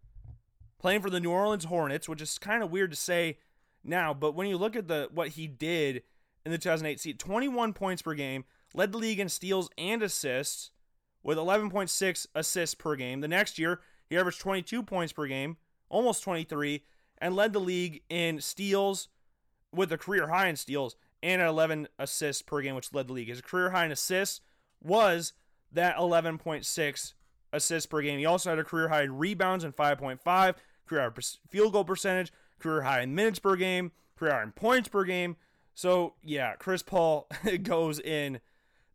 playing for the New Orleans Hornets, which is kind of weird to say now, but when you look at the what he did in the 2008 season, 21 points per game, led the league in steals and assists with 11.6 assists per game. The next year, he averaged 22 points per game, almost 23, and led the league in steals with a career high in steals and at 11 assists per game, which led the league. His career high in assists was that 11.6 assists per game. He also had a career high in rebounds and 5.5, career high field goal percentage, career high in minutes per game, career high in points per game. So yeah, Chris Paul goes in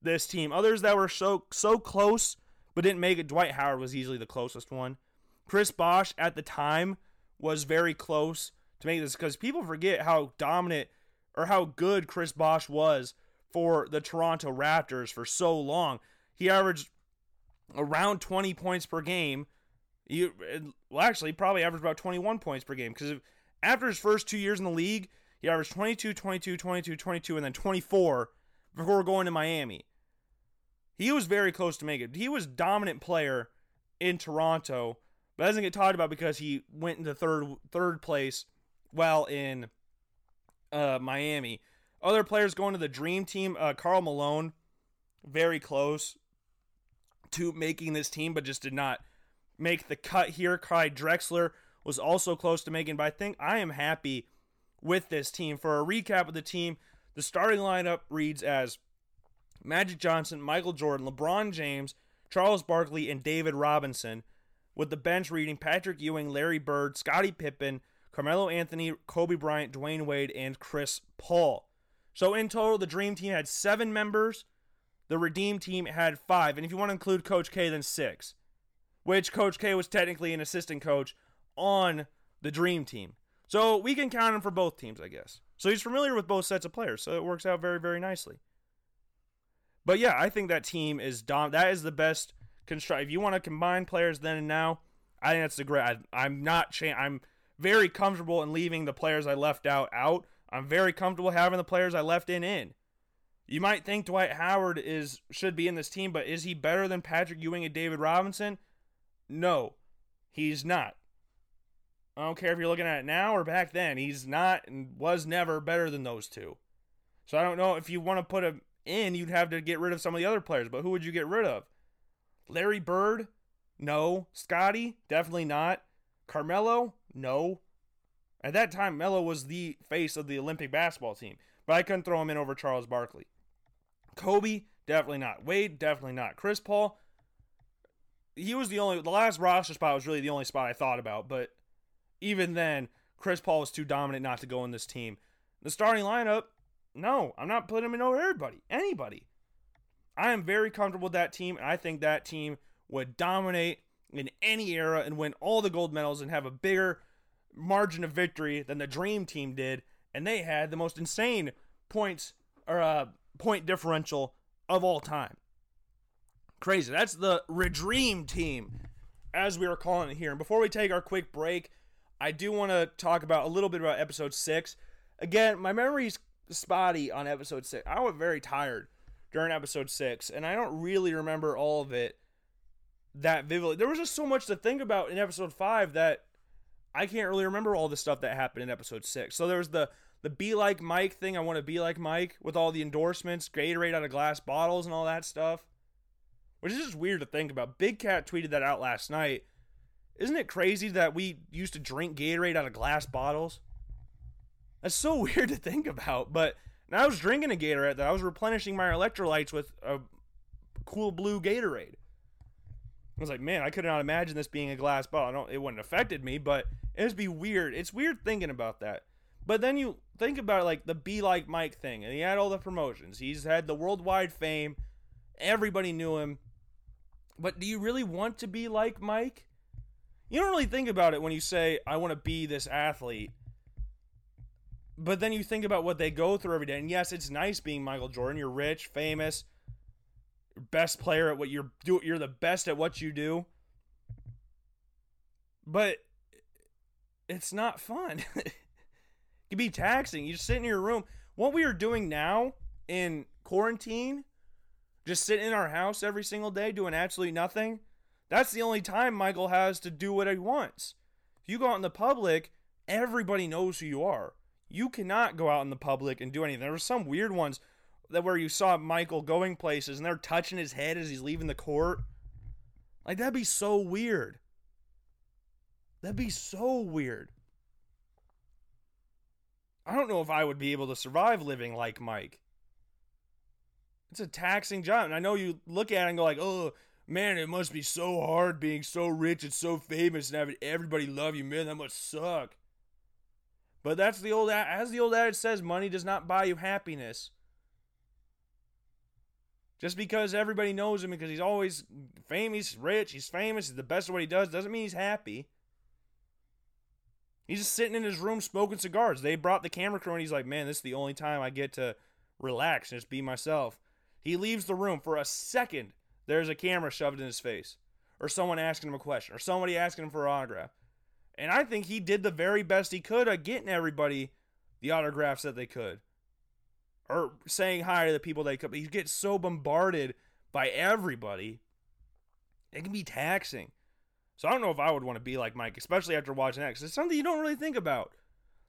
this team. Others that were so so close but didn't make it. Dwight Howard was easily the closest one. Chris Bosh at the time was very close to make this because people forget how dominant or how good Chris Bosh was for the Toronto Raptors for so long. He averaged around 20 points per game. You well, actually, probably averaged about 21 points per game because after his first two years in the league, he averaged 22, 22, 22, 22, and then 24 before going to Miami. He was very close to making it. He was dominant player in Toronto, but doesn't get talked about because he went into third third place while in uh, Miami. Other players going to the dream team, uh, Karl Malone, very close to making this team, but just did not make the cut here. Clyde Drexler was also close to making, but I think I am happy with this team. For a recap of the team, the starting lineup reads as Magic Johnson, Michael Jordan, LeBron James, Charles Barkley, and David Robinson, with the bench reading Patrick Ewing, Larry Bird, Scottie Pippen, Carmelo Anthony, Kobe Bryant, Dwyane Wade, and Chris Paul. So in total, the Dream Team had seven members. The Redeem Team had five. And if you want to include Coach K, then six. Which Coach K was technically an assistant coach on the Dream Team. So we can count him for both teams, I guess. So he's familiar with both sets of players. So it works out very, very nicely. But yeah, I think that team is dom. That is the best construct. If you want to combine players then and now, I think that's the great. I, am not. Cha- I'm very comfortable in leaving the players I left out out. I'm very comfortable having the players I left in in. You might think Dwight Howard is should be in this team, but is he better than Patrick Ewing and David Robinson? No, he's not. I don't care if you're looking at it now or back then. He's not and was never better than those two. So I don't know if you want to put him in, you'd have to get rid of some of the other players. But who would you get rid of? Larry Bird? No. Scottie? Definitely not. Carmelo? No. At that time, Melo was the face of the Olympic basketball team, but I couldn't throw him in over Charles Barkley. Kobe? Definitely not. Wade? Definitely not. Chris Paul? He was the only, the last roster spot was really the only spot I thought about, but even then, Chris Paul was too dominant not to go in this team. The starting lineup, no, I'm not putting him in over everybody, anybody. I am very comfortable with that team, and I think that team would dominate in any era and win all the gold medals and have a bigger margin of victory than the Dream Team did, and they had the most insane points or uh, point differential of all time. Crazy. That's the Redream Team, as we are calling it here. And before we take our quick break, I do want to talk about a little bit about episode six. Again, my memory's spotty on episode six. I was very tired during episode six, and I don't really remember all of it that vividly. There was just so much to think about in episode five that I can't really remember all the stuff that happened in episode six. So there was the the be like Mike thing. I want to be like Mike with all the endorsements, Gatorade out of glass bottles, and all that stuff. Which is just weird to think about. Big Cat tweeted that out last night. Isn't it crazy that we used to drink Gatorade out of glass bottles? That's so weird to think about. But now I was drinking a Gatorade that I was replenishing my electrolytes with a cool blue Gatorade. I was like, man, I could not imagine this being a glass bottle. It wouldn't have affected me, but it would be weird. It's weird thinking about that. But then you think about like the be like Mike thing, and he had all the promotions. He's had the worldwide fame. Everybody knew him. But do you really want to be like Mike? You don't really think about it when you say, I want to be this athlete. But then you think about what they go through every day. And yes, it's nice being Michael Jordan. You're rich, famous, best player at what you're do you're the best at what you do. But it's not fun. it can be taxing. You just sit in your room. What we are doing now in quarantine, just sitting in our house every single day doing absolutely nothing. That's the only time Michael has to do what he wants. If you go out in the public, everybody knows who you are. You cannot go out in the public and do anything. There were some weird ones that where you saw Michael going places and they're touching his head as he's leaving the court. Like that'd be so weird. That'd be so weird. I don't know if I would be able to survive living like Mike. It's a taxing job. And I know you look at it and go like, "Oh, man, it must be so hard being so rich and so famous and having everybody love you, man. That must suck." But that's the old as the old adage says, money does not buy you happiness. Just because everybody knows him because he's always famous, rich, he's famous, he's the best at what he does, doesn't mean he's happy. He's just sitting in his room smoking cigars. They brought the camera crew and he's like, man, this is the only time I get to relax and just be myself. He leaves the room for a second. There's a camera shoved in his face, or someone asking him a question, or somebody asking him for an autograph. And I think he did the very best he could at getting everybody the autographs that they could or saying hi to the people that come. He gets so bombarded by everybody. It can be taxing. So I don't know if I would want to be like Mike, especially after watching that, because it's something you don't really think about.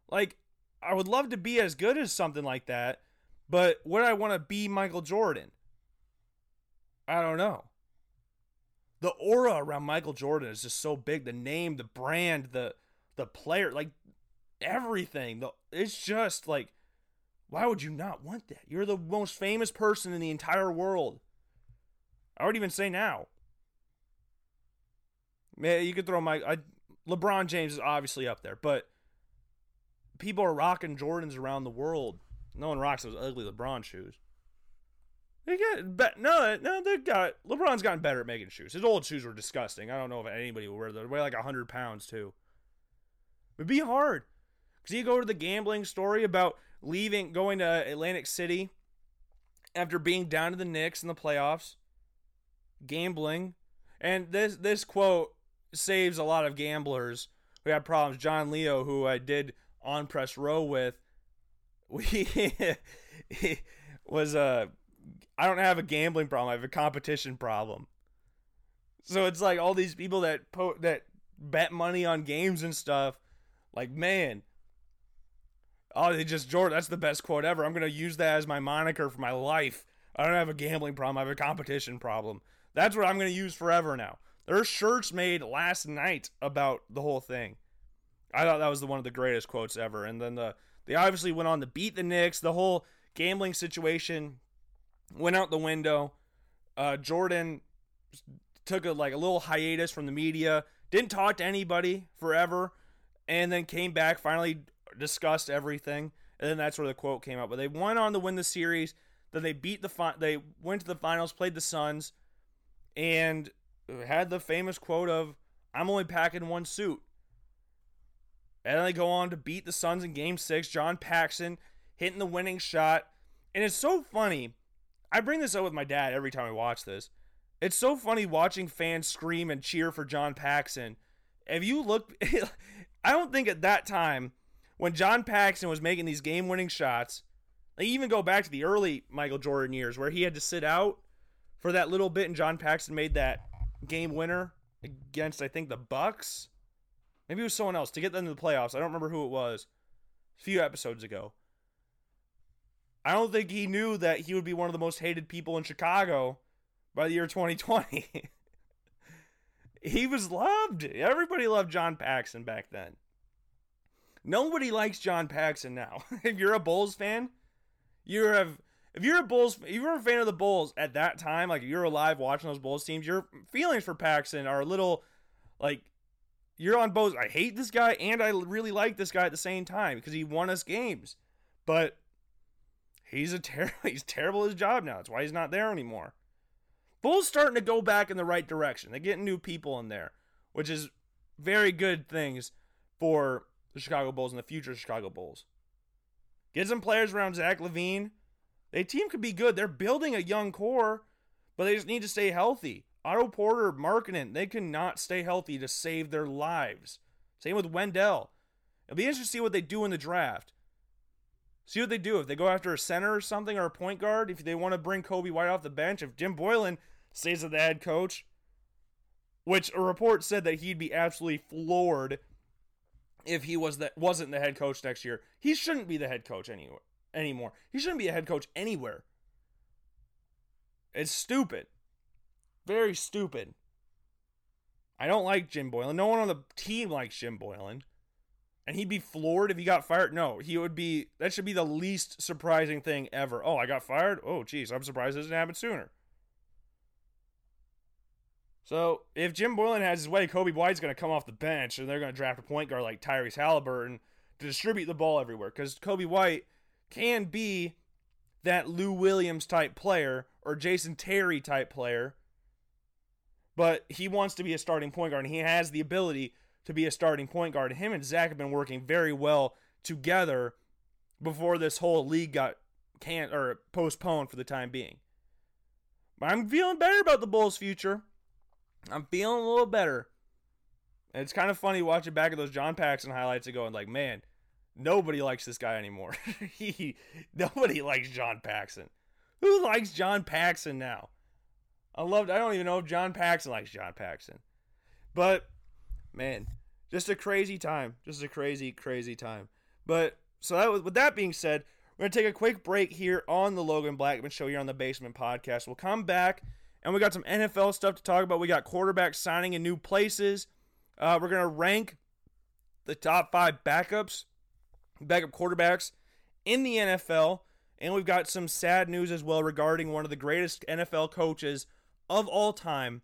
Like, I would love to be as good as something like that, but would I want to be Michael Jordan? I don't know. The aura around Michael Jordan is just so big. The name, the brand, the the player, like everything. The, it's just like why would you not want that? You're the most famous person in the entire world. I would even say now. Man, you could throw my I, LeBron James is obviously up there, but people are rocking Jordans around the world. No one rocks those ugly LeBron shoes. They got bet no no they got LeBron's gotten better at making shoes. His old shoes were disgusting. I don't know if anybody would wear them. They weigh like hundred pounds too. It'd be hard. Cause you go to the gambling story about leaving, going to Atlantic City after being down to the Knicks in the playoffs, gambling, and this this quote saves a lot of gamblers who had problems. John Leo, who I did on press row with, we was a. Uh, I don't have a gambling problem. I have a competition problem. So it's like all these people that po- that bet money on games and stuff. Like man, oh, they just Jordan. That's the best quote ever. I'm gonna use that as my moniker for my life. I don't have a gambling problem. I have a competition problem. That's what I'm gonna use forever now. There's shirts made last night about the whole thing. I thought that was the one of the greatest quotes ever. And then the they obviously went on to beat the Knicks. The whole gambling situation went out the window. Uh, Jordan took a like a little hiatus from the media, didn't talk to anybody forever, and then came back. Finally discussed everything, and then that's where the quote came out. But they went on to win the series. Then they beat the fi- they went to the finals, played the Suns, and had the famous quote of "I'm only packing one suit." And then they go on to beat the Suns in Game Six. John Paxson hitting the winning shot, and it's so funny. I bring this up with my dad every time I watch this. It's so funny watching fans scream and cheer for John Paxson. If you look, I don't think at that time when John Paxson was making these game winning shots, they even go back to the early Michael Jordan years where he had to sit out for that little bit and John Paxson made that game winner against I think the Bucks. Maybe it was someone else to get them to the playoffs. I don't remember who it was. A few episodes ago. I don't think he knew that he would be one of the most hated people in Chicago by the year 2020. he was loved. Everybody loved John Paxson back then. Nobody likes John Paxson now. if you're a Bulls fan, you have if you're a Bulls if you're a fan of the Bulls at that time, like you're alive watching those Bulls teams, your feelings for Paxson are a little like you're on both. I hate this guy and I really like this guy at the same time because he won us games. But he's a terrible he's terrible at his job now. That's why he's not there anymore. Bulls starting to go back in the right direction. They're getting new people in there, which is very good things for the Chicago Bulls and the future Chicago Bulls. Get some players around Zach LaVine. Their team could be good. They're building a young core, but they just need to stay healthy. Otto Porter, Markkanen, they cannot stay healthy to save their lives. Same with Wendell. It'll be interesting to see what they do in the draft. See what they do. If they go after a center or something or a point guard, if they want to bring Coby White off the bench, if Jim Boylen stays as the head coach, which a report said that he'd be absolutely floored if he was that wasn't the head coach next year. He shouldn't be the head coach anywhere anymore. He shouldn't be a head coach anywhere. It's stupid. Very stupid. I don't like Jim Boylen. No one on the team likes Jim Boylen. And he'd be floored if he got fired. No, he would be. That should be the least surprising thing ever. Oh, I got fired? Oh, geez, I'm surprised this didn't happen sooner. So if Jim Boylen has his way, Coby White's going to come off the bench and they're going to draft a point guard like Tyrese Halliburton to distribute the ball everywhere. Because Kobe White can be that Lou Williams type player or Jason Terry type player. But he wants to be a starting point guard and he has the ability to be a starting point guard. Him and Zach have been working very well together before this whole league got can't or postponed for the time being. But I'm feeling better about the Bulls' future. I'm feeling a little better. And it's kind of funny watching back at those John Paxson highlights and going like, man, nobody likes this guy anymore. he nobody likes John Paxson. Who likes John Paxson now? I loved I don't even know if John Paxson likes John Paxson. But man, just a crazy time. Just a crazy, crazy time. But so that was with that being said, we're gonna take a quick break here on the Logan Blackman Show here on the Basement Podcast. We'll come back and we got some NFL stuff to talk about. We got quarterbacks signing in new places. Uh, we're gonna rank the top five backups, backup quarterbacks in the NFL, and we've got some sad news as well regarding one of the greatest NFL coaches of all time.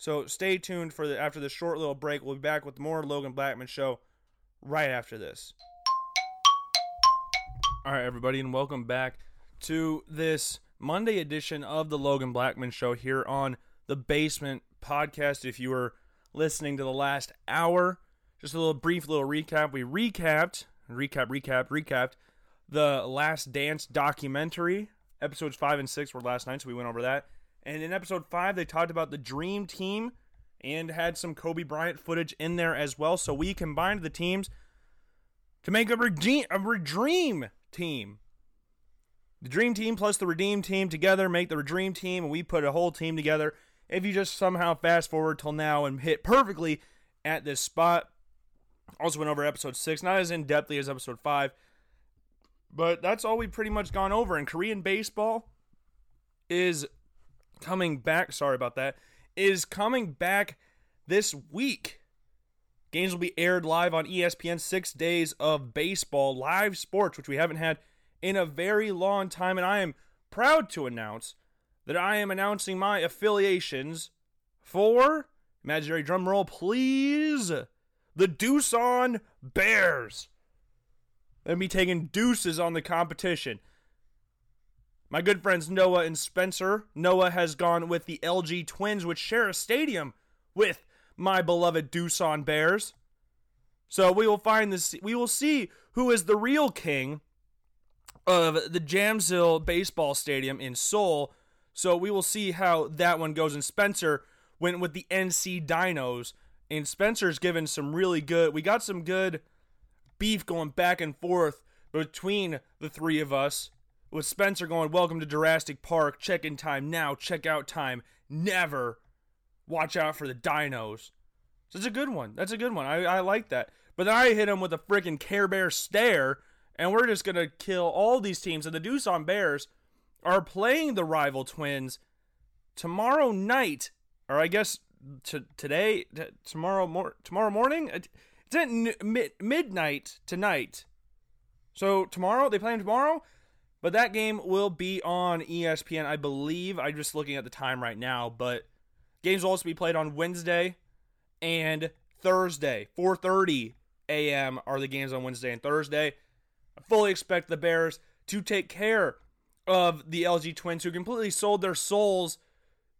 So stay tuned for the after this short little break. We'll be back with more Logan Blackman show right after this. All right, everybody, and welcome back to this Monday edition of the Logan Blackman Show here on the Basement Podcast. If you were listening to the last hour, just a little brief little recap. We recapped, recap, recap, recapped the Last Dance documentary. Episodes five and six were last night, so we went over that. And in episode five, they talked about the Dream Team and had some Kobe Bryant footage in there as well. So we combined the teams to make a redeem a dream team. The Dream Team plus the Redeem Team together make the Dream Team, and we put a whole team together. If you just somehow fast forward till now and hit perfectly at this spot, also went over episode six, not as in depthly as episode five, but that's all we've pretty much gone over. And Korean baseball is coming back. Sorry about that. Is coming back this week. Games will be aired live on ESPN. Six days of baseball, live sports, which we haven't had in a very long time. And I am proud to announce that I am announcing my affiliations for, imaginary drum roll, please, the Doosan Bears. They'll be taking deuces on the competition. My good friends Noah and Spencer. Noah has gone with the LG Twins, which share a stadium with my beloved Doosan Bears. So we will find this. We will see who is the real king of the Jamsil Baseball Stadium in Seoul. So we will see how that one goes. And Spencer went with the NC Dinos, and Spencer's given some really good. We got some good beef going back and forth between the three of us with Spencer going, Welcome to Jurassic Park, check in time now, check out time never. Watch out for the dinos. So it's a good one. That's a good one. I, I like that. But then I hit him with a freaking Care Bear stare, and we're just going to kill all these teams. And the Doosan Bears are playing the rival twins tomorrow night, or I guess t- today, t- tomorrow, mor- tomorrow morning. It's at n- mid- midnight tonight. So tomorrow, they play tomorrow? But that game will be on ESPN, I believe. I'm just looking at the time right now, but games will also be played on Wednesday and Thursday. 4:30 a.m. are the games on Wednesday and Thursday. I fully expect the Bears to take care of the LG Twins who completely sold their souls.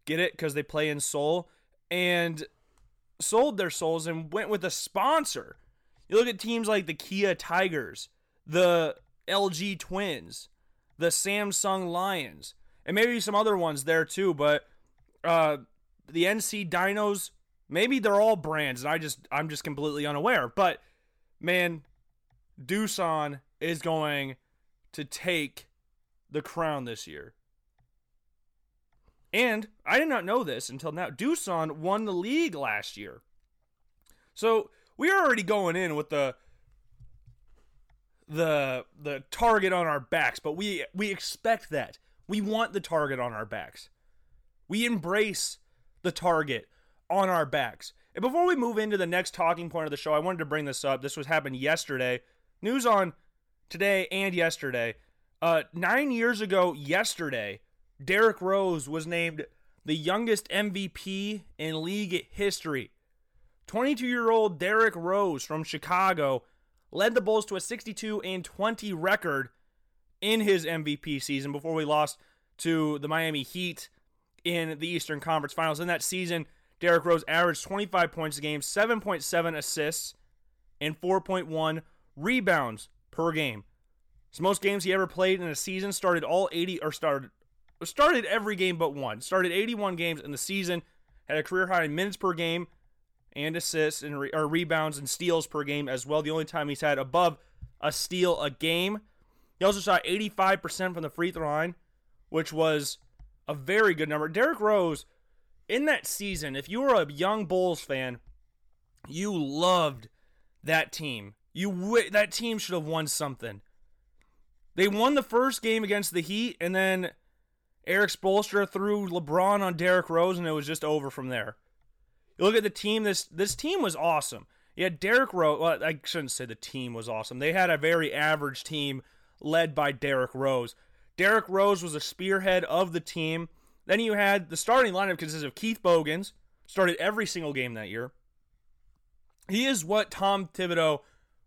Get it? Because they play in Seoul and sold their souls and went with a sponsor. You look at teams like the Kia Tigers, the LG Twins, the Samsung Lions, and maybe some other ones there too. But Uh, the NC Dinos, maybe they're all brands, and I just I'm just completely unaware. But man, Doosan is going to take the crown this year. And I did not know this until now. Doosan won the league last year. So we are already going in with the the the target on our backs, but we we expect that. We want the target on our backs. We embrace the target on our backs. And before we move into the next talking point of the show, I wanted to bring this up. This was happened yesterday. News on today and yesterday. Uh, nine years ago, yesterday, Derrick Rose was named the youngest MVP in league history. 22 year old Derrick Rose from Chicago led the Bulls to a 62 and 20 record in his MVP season before we lost to the Miami Heat in the Eastern Conference Finals. In that season, Derrick Rose averaged 25 points a game, 7.7 assists, and 4.1 rebounds per game. It's most games he ever played in a season. Started all 80 or started started every game but one. Started 81 games in the season. Had a career high in minutes per game and assists and re- or rebounds and steals per game as well. The only time he's had above a steal a game. He also shot 85% from the free throw line, which was a very good number. Derrick Rose in that season, if you were a young Bulls fan, you loved that team. You w- that team should have won something. They won the first game against the Heat, and then Erik Spoelstra threw LeBron on Derrick Rose, and it was just over from there. You look at the team. This this team was awesome. Yeah, Derrick Rose. Well, I shouldn't say the team was awesome. They had a very average team led by Derrick Rose. Derrick Rose was a spearhead of the team. Then you had the starting lineup consisted of Keith Bogans, started every single game that year. He is what Tom Thibodeau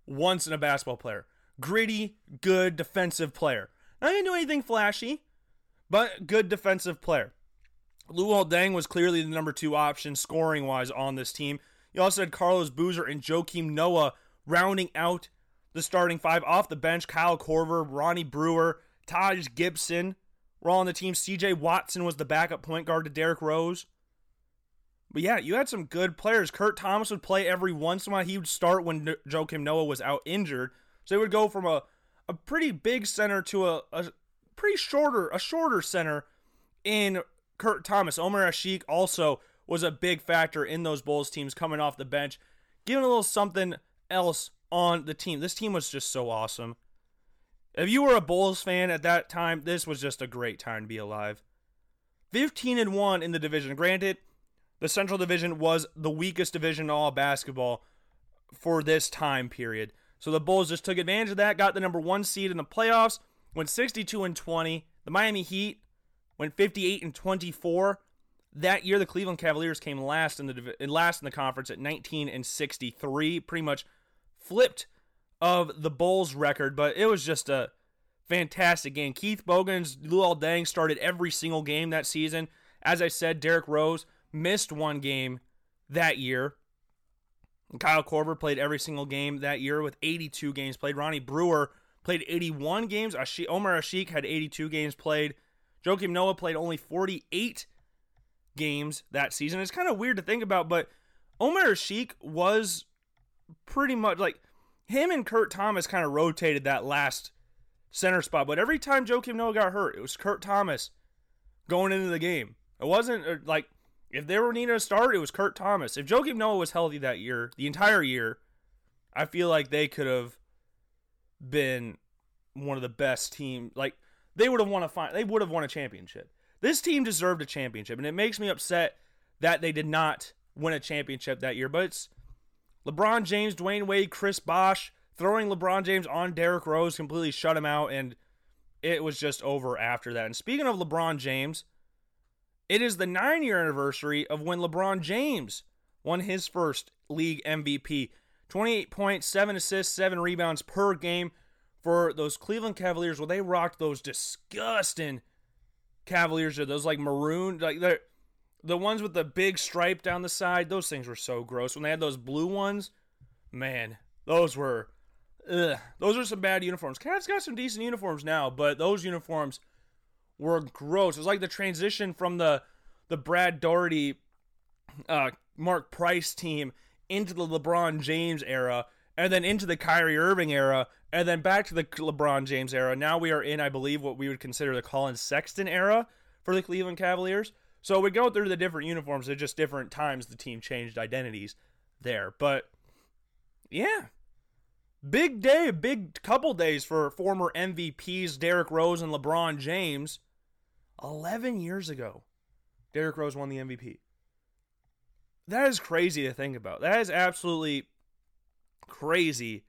wants in a basketball player gritty, good defensive player. Not going to do anything flashy, but good defensive player. Luol Deng was clearly the number two option scoring wise on this team. You also had Carlos Boozer and Joakim Noah rounding out the starting five off the bench. Kyle Korver, Ronnie Brewer, Taj Gibson were all on the team. CJ Watson was the backup point guard to Derrick Rose. But yeah, you had some good players. Kurt Thomas would play every once in a while. He would start when Joakim Noah was out injured. So they would go from a, a pretty big center to a, a pretty shorter, a shorter center in Kurt Thomas. Omer Asik also was a big factor in those Bulls teams coming off the bench, giving a little something else on the team. This team was just so awesome. If you were a Bulls fan at that time, this was just a great time to be alive. 15 and 1 in the division. Granted, the Central Division was the weakest division in all basketball for this time period. So the Bulls just took advantage of that, got the number 1 seed in the playoffs, went 62 and 20. The Miami Heat went 58 and 24. That year, the Cleveland Cavaliers came last in the last in the conference at 19 and 63, pretty much flipped of the Bulls' record. But it was just a fantastic game. Keith Bogans, Luol Deng started every single game that season. As I said, Derrick Rose missed one game that year. Kyle Korver played every single game that year with 82 games played. Ronnie Brewer played 81 games. Omer Asik had 82 games played. Joakim Noah played only 48 games that season. It's kind of weird to think about, but Omer Asik was pretty much like him and Kurt Thomas kind of rotated that last center spot. But every time Joakim Noah got hurt, it was Kurt Thomas going into the game. It wasn't uh, like if they were needing a start, it was Kurt Thomas. If Joakim Noah was healthy that year, the entire year, I feel like they could have been one of the best team. Like they would have won a fine. They would have won a championship. This team deserved a championship, and it makes me upset that they did not win a championship that year. But it's LeBron James, Dwyane Wade, Chris Bosh throwing LeBron James on Derrick Rose completely shut him out, and it was just over after that. And speaking of LeBron James, it is the nine year anniversary of when LeBron James won his first league MVP. 28 points, 7 assists, 7 rebounds per game for those Cleveland Cavaliers. Well, they rocked those disgusting Cavaliers, or those like maroon, like the the ones with the big stripe down the side. Those things were so gross. When they had those blue ones, man, those were, ugh, those are some bad uniforms. Cavs got some decent uniforms now, but those uniforms were gross. It was like the transition from the the Brad Daugherty, uh, Mark Price team into the LeBron James era, and then into the Kyrie Irving era, and then back to the LeBron James era. Now we are in, I believe, what we would consider the Collin Sexton era for the Cleveland Cavaliers. So we go through the different uniforms at just different times the team changed identities there. But yeah, big day, big couple days for former MVPs Derrick Rose and LeBron James. 11 years ago, Derrick Rose won the MVP. That is crazy to think about. That is absolutely crazy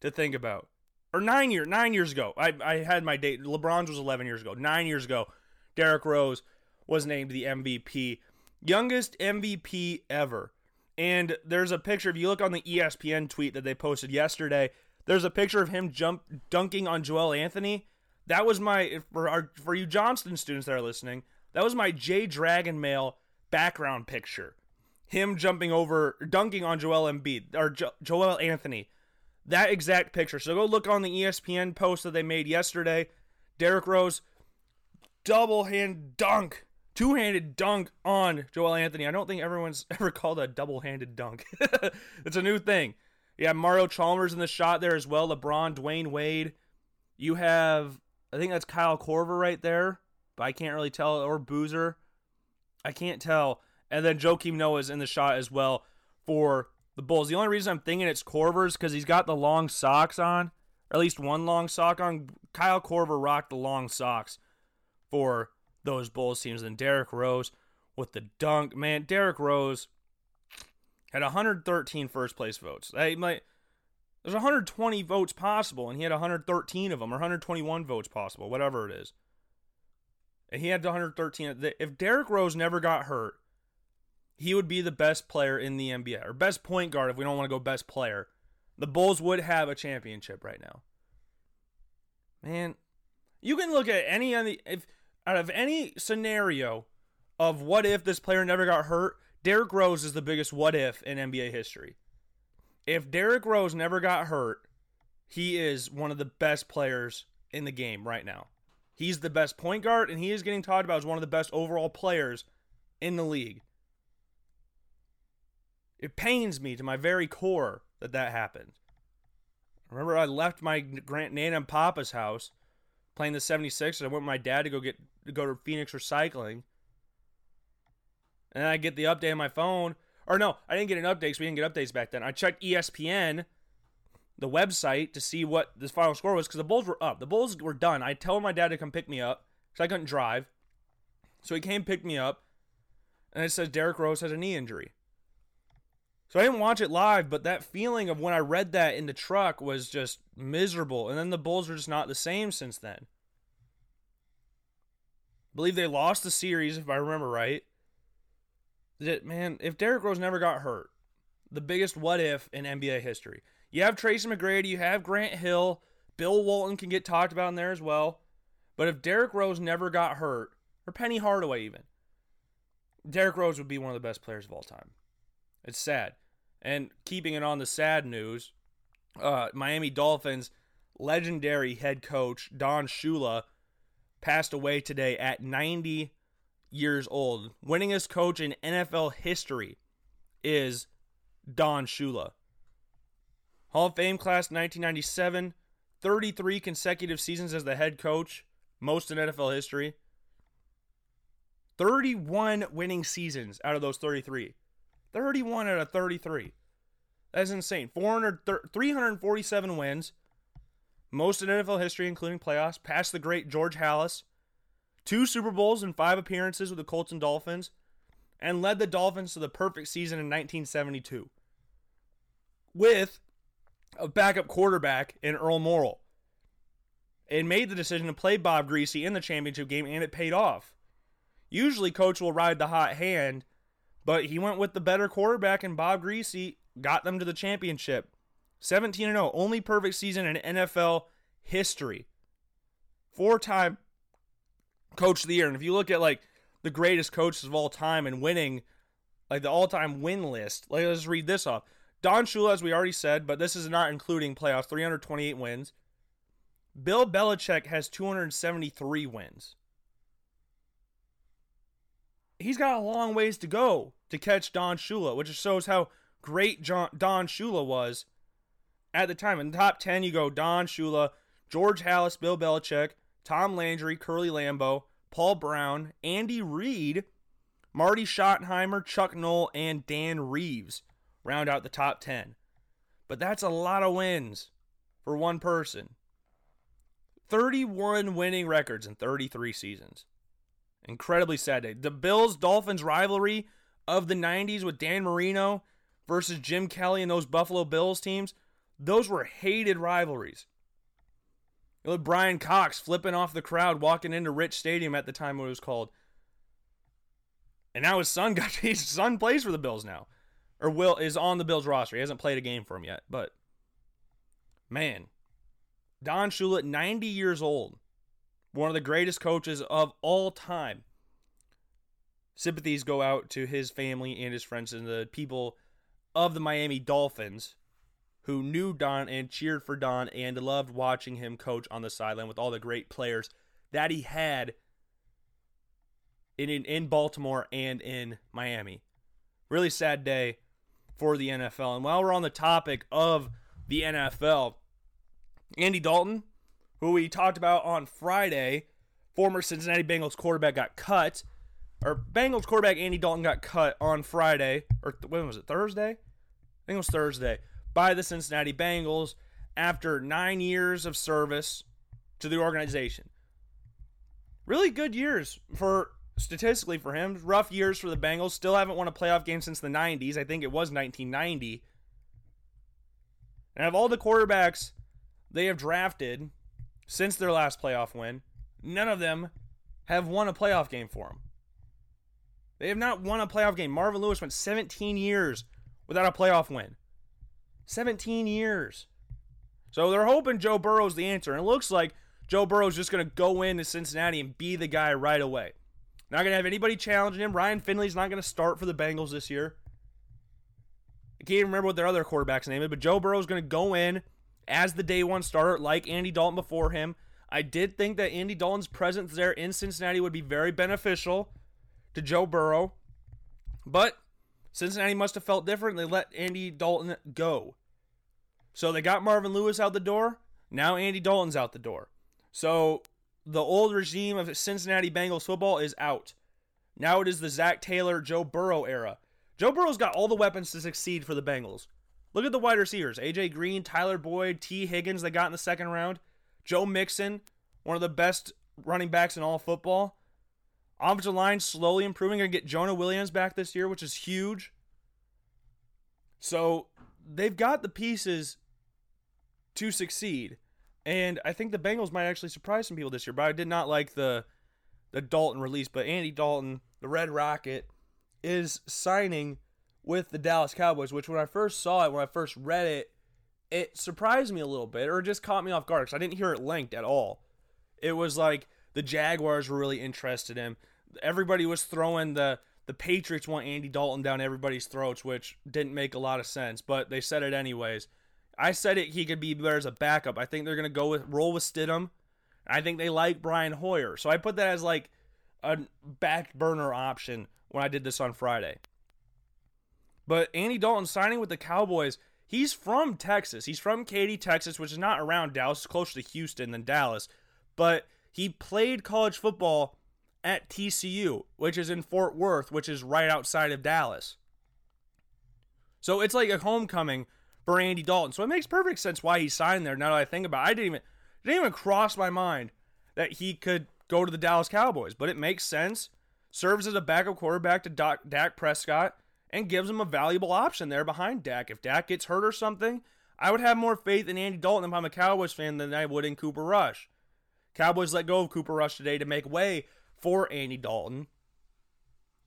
to think about. Or nine years, nine years ago, I, I had my date. LeBron's was 11 years ago. Nine years ago, Derrick Rose was named the MVP, youngest MVP ever. And there's a picture. If you look on the ESPN tweet that they posted yesterday, there's a picture of him jump dunking on Joel Anthony. That was my for our for you Johnston students that are listening. That was my J Dragon Mail background picture. Him jumping over, dunking on Joel Embiid or jo- Joel Anthony. That exact picture. So go look on the ESPN post that they made yesterday. Derrick Rose double hand dunk, two handed dunk on Joel Anthony. I don't think everyone's ever called a double handed dunk. it's a new thing. Yeah, Mario Chalmers in the shot there as well. LeBron, Dwyane Wade. You have, I think that's Kyle Korver right there, but I can't really tell. Or Boozer. I can't tell. And then Joakim Noah's in the shot as well for the Bulls. The only reason I'm thinking it's Korver's because he's got the long socks on, or at least one long sock on. Kyle Korver rocked the long socks for those Bulls teams. And Derrick Rose with the dunk. Man, Derrick Rose had 113 first place votes. Hey, there's 120 votes possible, and he had 113 of them, or 121 votes possible, whatever it is. And he had 113. If Derrick Rose never got hurt, he would be the best player in the NBA, or best point guard if we don't want to go best player. The Bulls would have a championship right now. Man, you can look at any of the if out of any scenario of what if this player never got hurt, Derrick Rose is the biggest what if in NBA history. If Derrick Rose never got hurt, he is one of the best players in the game right now. He's the best point guard, and he is getting talked about as one of the best overall players in the league. It pains me to my very core that that happened. Remember, I left my Grant Nana and Papa's house playing the 76ers. I went with my dad to go get to go to Phoenix Recycling. And I get the update on my phone. Or no, I didn't get an update because we didn't get updates back then. I checked ESPN, the website, to see what the final score was because the Bulls were up. The Bulls were done. I told my dad to come pick me up because I couldn't drive. So he came pick me up. And it says Derrick Rose has a knee injury. So I didn't watch it live, but that feeling of when I read that in the truck was just miserable. And then the Bulls are just not the same since then. I believe they lost the series, if I remember right. That man, if Derrick Rose never got hurt, the biggest what if in NBA history. You have Tracy McGrady, you have Grant Hill, Bill Walton can get talked about in there as well. But if Derrick Rose never got hurt, or Penny Hardaway even, Derrick Rose would be one of the best players of all time. It's sad. And keeping it on the sad news, uh, Miami Dolphins legendary head coach Don Shula passed away today at 90 years old. Winningest coach in NFL history is Don Shula. Hall of Fame class 1997, 33 consecutive seasons as the head coach, most in NFL history. 31 winning seasons out of those 33. 31 out of 33. That's insane. 400, 347 wins, most in NFL history, including playoffs, past the great George Halas, two Super Bowls and five appearances with the Colts and Dolphins, and led the Dolphins to the perfect season in 1972 with a backup quarterback in Earl Morrall. And made the decision to play Bob Griese in the championship game, and it paid off. Usually, coach will ride the hot hand, but he went with the better quarterback, and Bob Griese got them to the championship. 17 0, only perfect season in NFL history. Four time coach of the year. And if you look at like the greatest coaches of all time and winning, like the all time win list, like let's read this off. Don Shula, as we already said, but this is not including playoffs, 328 wins. Bill Belichick has 273 wins. He's got a long ways to go to catch Don Shula, which shows how great John, Don Shula was at the time. In the top 10, you go Don Shula, George Halas, Bill Belichick, Tom Landry, Curly Lambeau, Paul Brown, Andy Reid, Marty Schottenheimer, Chuck Noll, and Dan Reeves round out the top 10. But that's a lot of wins for one person. 31 winning records in 33 seasons. Incredibly sad day. The Bills Dolphins rivalry of the 90s with Dan Marino versus Jim Kelly and those Buffalo Bills teams, those were hated rivalries. With Brian Cox flipping off the crowd walking into Rich Stadium at the time when it was called. And now his son got his son plays for the Bills now. Or will is on the Bills roster. He hasn't played a game for him yet, but man, Don Shula, 90 years old, one of the greatest coaches of all time. Sympathies go out to his family and his friends and the people of the Miami Dolphins who knew Don and cheered for Don and loved watching him coach on the sideline with all the great players that he had in, in, in Baltimore and in Miami. Really sad day for the NFL. And while we're on the topic of the NFL, Andy Dalton, who we talked about on Friday, former Cincinnati Bengals quarterback, got cut. Or Bengals quarterback Andy Dalton got cut on Friday, or when was it? Thursday? I think it was Thursday by the Cincinnati Bengals after nine years of service to the organization. Really good years for statistically for him. Rough years for the Bengals. Still haven't won a playoff game since the 90s. I think it was 1990. And of all the quarterbacks they have drafted since their last playoff win, none of them have won a playoff game for them. They have not won a playoff game. Marvin Lewis went 17 years without a playoff win. 17 years. So they're hoping Joe Burrow's the answer. And it looks like Joe Burrow's just going to go into Cincinnati and be the guy right away. Not going to have anybody challenging him. Ryan Finley's not going to start for the Bengals this year. I can't even remember what their other quarterback's name is, but Joe Burrow's going to go in as the day one starter, like Andy Dalton before him. I did think that Andy Dalton's presence there in Cincinnati would be very beneficial to Joe Burrow, but Cincinnati must have felt different. They let Andy Dalton go. So they got Marvin Lewis out the door. Now Andy Dalton's out the door. So the old regime of Cincinnati Bengals football is out. Now it is the Zac Taylor, Joe Burrow era. Joe Burrow's got all the weapons to succeed for the Bengals. Look at the wide receivers AJ Green, Tyler Boyd, Tee Higgins, they got in the second round. Joe Mixon, one of the best running backs in all football. Offensive line slowly improving. Gonna get Jonah Williams back this year, which is huge. So they've got the pieces to succeed. And I think the Bengals might actually surprise some people this year. But I did not like the the Dalton release. But Andy Dalton, the Red Rocket, is signing with the Dallas Cowboys. Which when I first saw it, when I first read it, it surprised me a little bit, or just caught me off guard because I didn't hear it linked at all. It was like the Jaguars were really interested in. Everybody was throwing the the Patriots want Andy Dalton down everybody's throats, which didn't make a lot of sense, but they said it anyways. I said it he could be there as a backup. I think they're gonna go with roll with Stidham. I think they like Brian Hoyer. So I put that as like a back burner option when I did this on Friday. But Andy Dalton signing with the Cowboys, he's from Texas. He's from Katy, Texas, which is not around Dallas, it's closer to Houston than Dallas. But he played college football at TCU, which is in Fort Worth, which is right outside of Dallas. So it's like a homecoming for Andy Dalton. So it makes perfect sense why he signed there. Now that I think about it, I didn't even didn't even cross my mind that he could go to the Dallas Cowboys, but it makes sense. Serves as a backup quarterback to Doc, Dak Prescott and gives him a valuable option there behind Dak. If Dak gets hurt or something, I would have more faith in Andy Dalton if I'm a Cowboys fan than I would in Cooper Rush. Cowboys let go of Cooper Rush today to make way for Andy Dalton.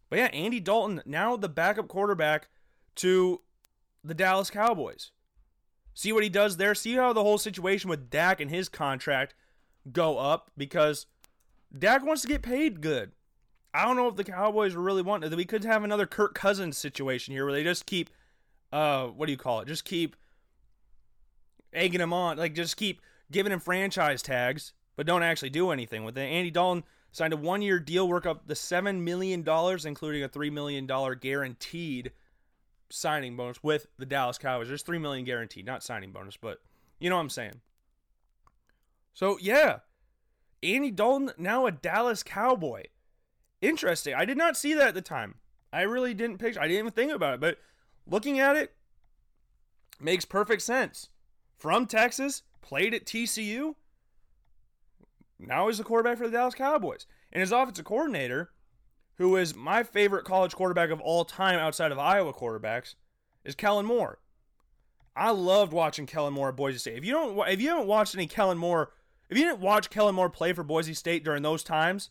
But yeah, Andy Dalton now the backup quarterback to the Dallas Cowboys. See what he does there. See how the whole situation with Dak and his contract go up because Dak wants to get paid good. I don't know if the Cowboys really want that. We could have another Kirk Cousins situation here where they just keep, uh, what do you call it? Just keep egging him on, like just keep giving him franchise tags, but don't actually do anything with it. Andy Dalton signed a one year deal work up the $7 million, including a $3 million guaranteed signing bonus with the Dallas Cowboys. There's 3 million guaranteed, not signing bonus, but you know what I'm saying. So, yeah, Andy Dalton, now a Dallas Cowboy. Interesting. I did not see that at the time. I really didn't picture, I didn't even think about it, but looking at it, makes perfect sense. From Texas, played at TCU, now he's the quarterback for the Dallas Cowboys. And his offensive coordinator, who is my favorite college quarterback of all time outside of Iowa quarterbacks, is Kellen Moore. I loved watching Kellen Moore at Boise State. If you don't, if you haven't watched any Kellen Moore, if you didn't watch Kellen Moore play for Boise State during those times,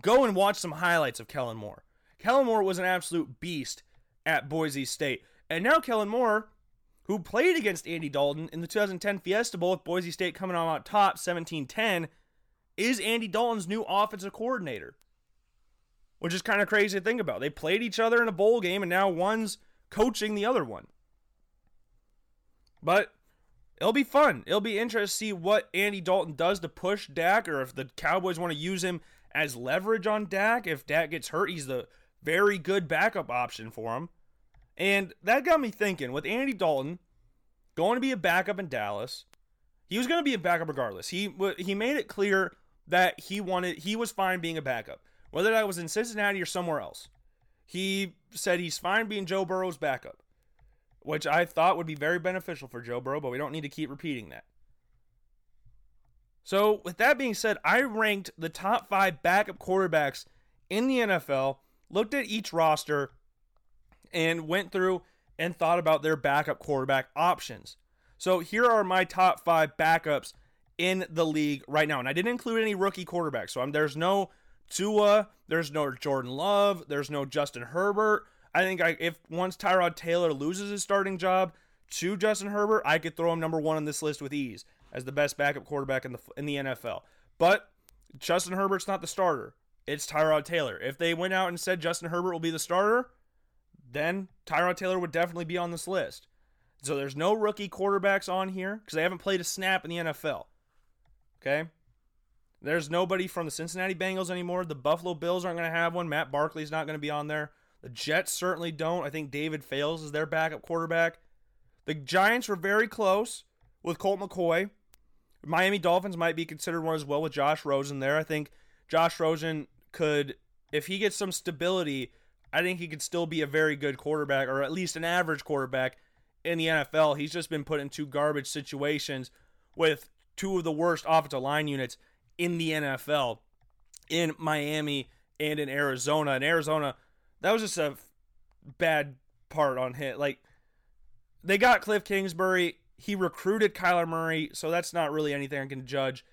go and watch some highlights of Kellen Moore. Kellen Moore was an absolute beast at Boise State, and now Kellen Moore who played against Andy Dalton in the 2010 Fiesta Bowl with Boise State coming on out top 17-10, is Andy Dalton's new offensive coordinator. Which is kind of crazy to think about. They played each other in a bowl game and now one's coaching the other one. But it'll be fun. It'll be interesting to see what Andy Dalton does to push Dak or if the Cowboys want to use him as leverage on Dak. If Dak gets hurt, he's the very good backup option for him. And that got me thinking with Andy Dalton going to be a backup in Dallas, he was going to be a backup regardless. He he made it clear that he wanted he was fine being a backup, whether that was in Cincinnati or somewhere else. He said he's fine being Joe Burrow's backup, which I thought would be very beneficial for Joe Burrow, but we don't need to keep repeating that. So, with that being said, I ranked the top 5 backup quarterbacks in the NFL, looked at each roster, and went through and thought about their backup quarterback options. So here are my top five backups in the league right now. And I didn't include any rookie quarterbacks. So I'm, there's no Tua, there's no Jordan Love, there's no Justin Herbert. I think I, if once Tyrod Taylor loses his starting job to Justin Herbert, I could throw him number one on this list with ease as the best backup quarterback in the in the NFL. But Justin Herbert's not the starter. It's Tyrod Taylor. If they went out and said Justin Herbert will be the starter, then Tyrod Taylor would definitely be on this list. So there's no rookie quarterbacks on here because they haven't played a snap in the NFL. Okay? There's nobody from the Cincinnati Bengals anymore. The Buffalo Bills aren't going to have one. Matt Barkley's not going to be on there. The Jets certainly don't. I think David Fales is their backup quarterback. The Giants were very close with Colt McCoy. Miami Dolphins might be considered one as well with Josh Rosen there. I think Josh Rosen could, if he gets some stability, I think he could still be a very good quarterback, or at least an average quarterback in the NFL. He's just been put in two garbage situations with two of the worst offensive line units in the NFL in Miami and in Arizona. In Arizona, that was just a bad part on him. Like, they got Cliff Kingsbury. He recruited Kyler Murray, so that's not really anything I can judge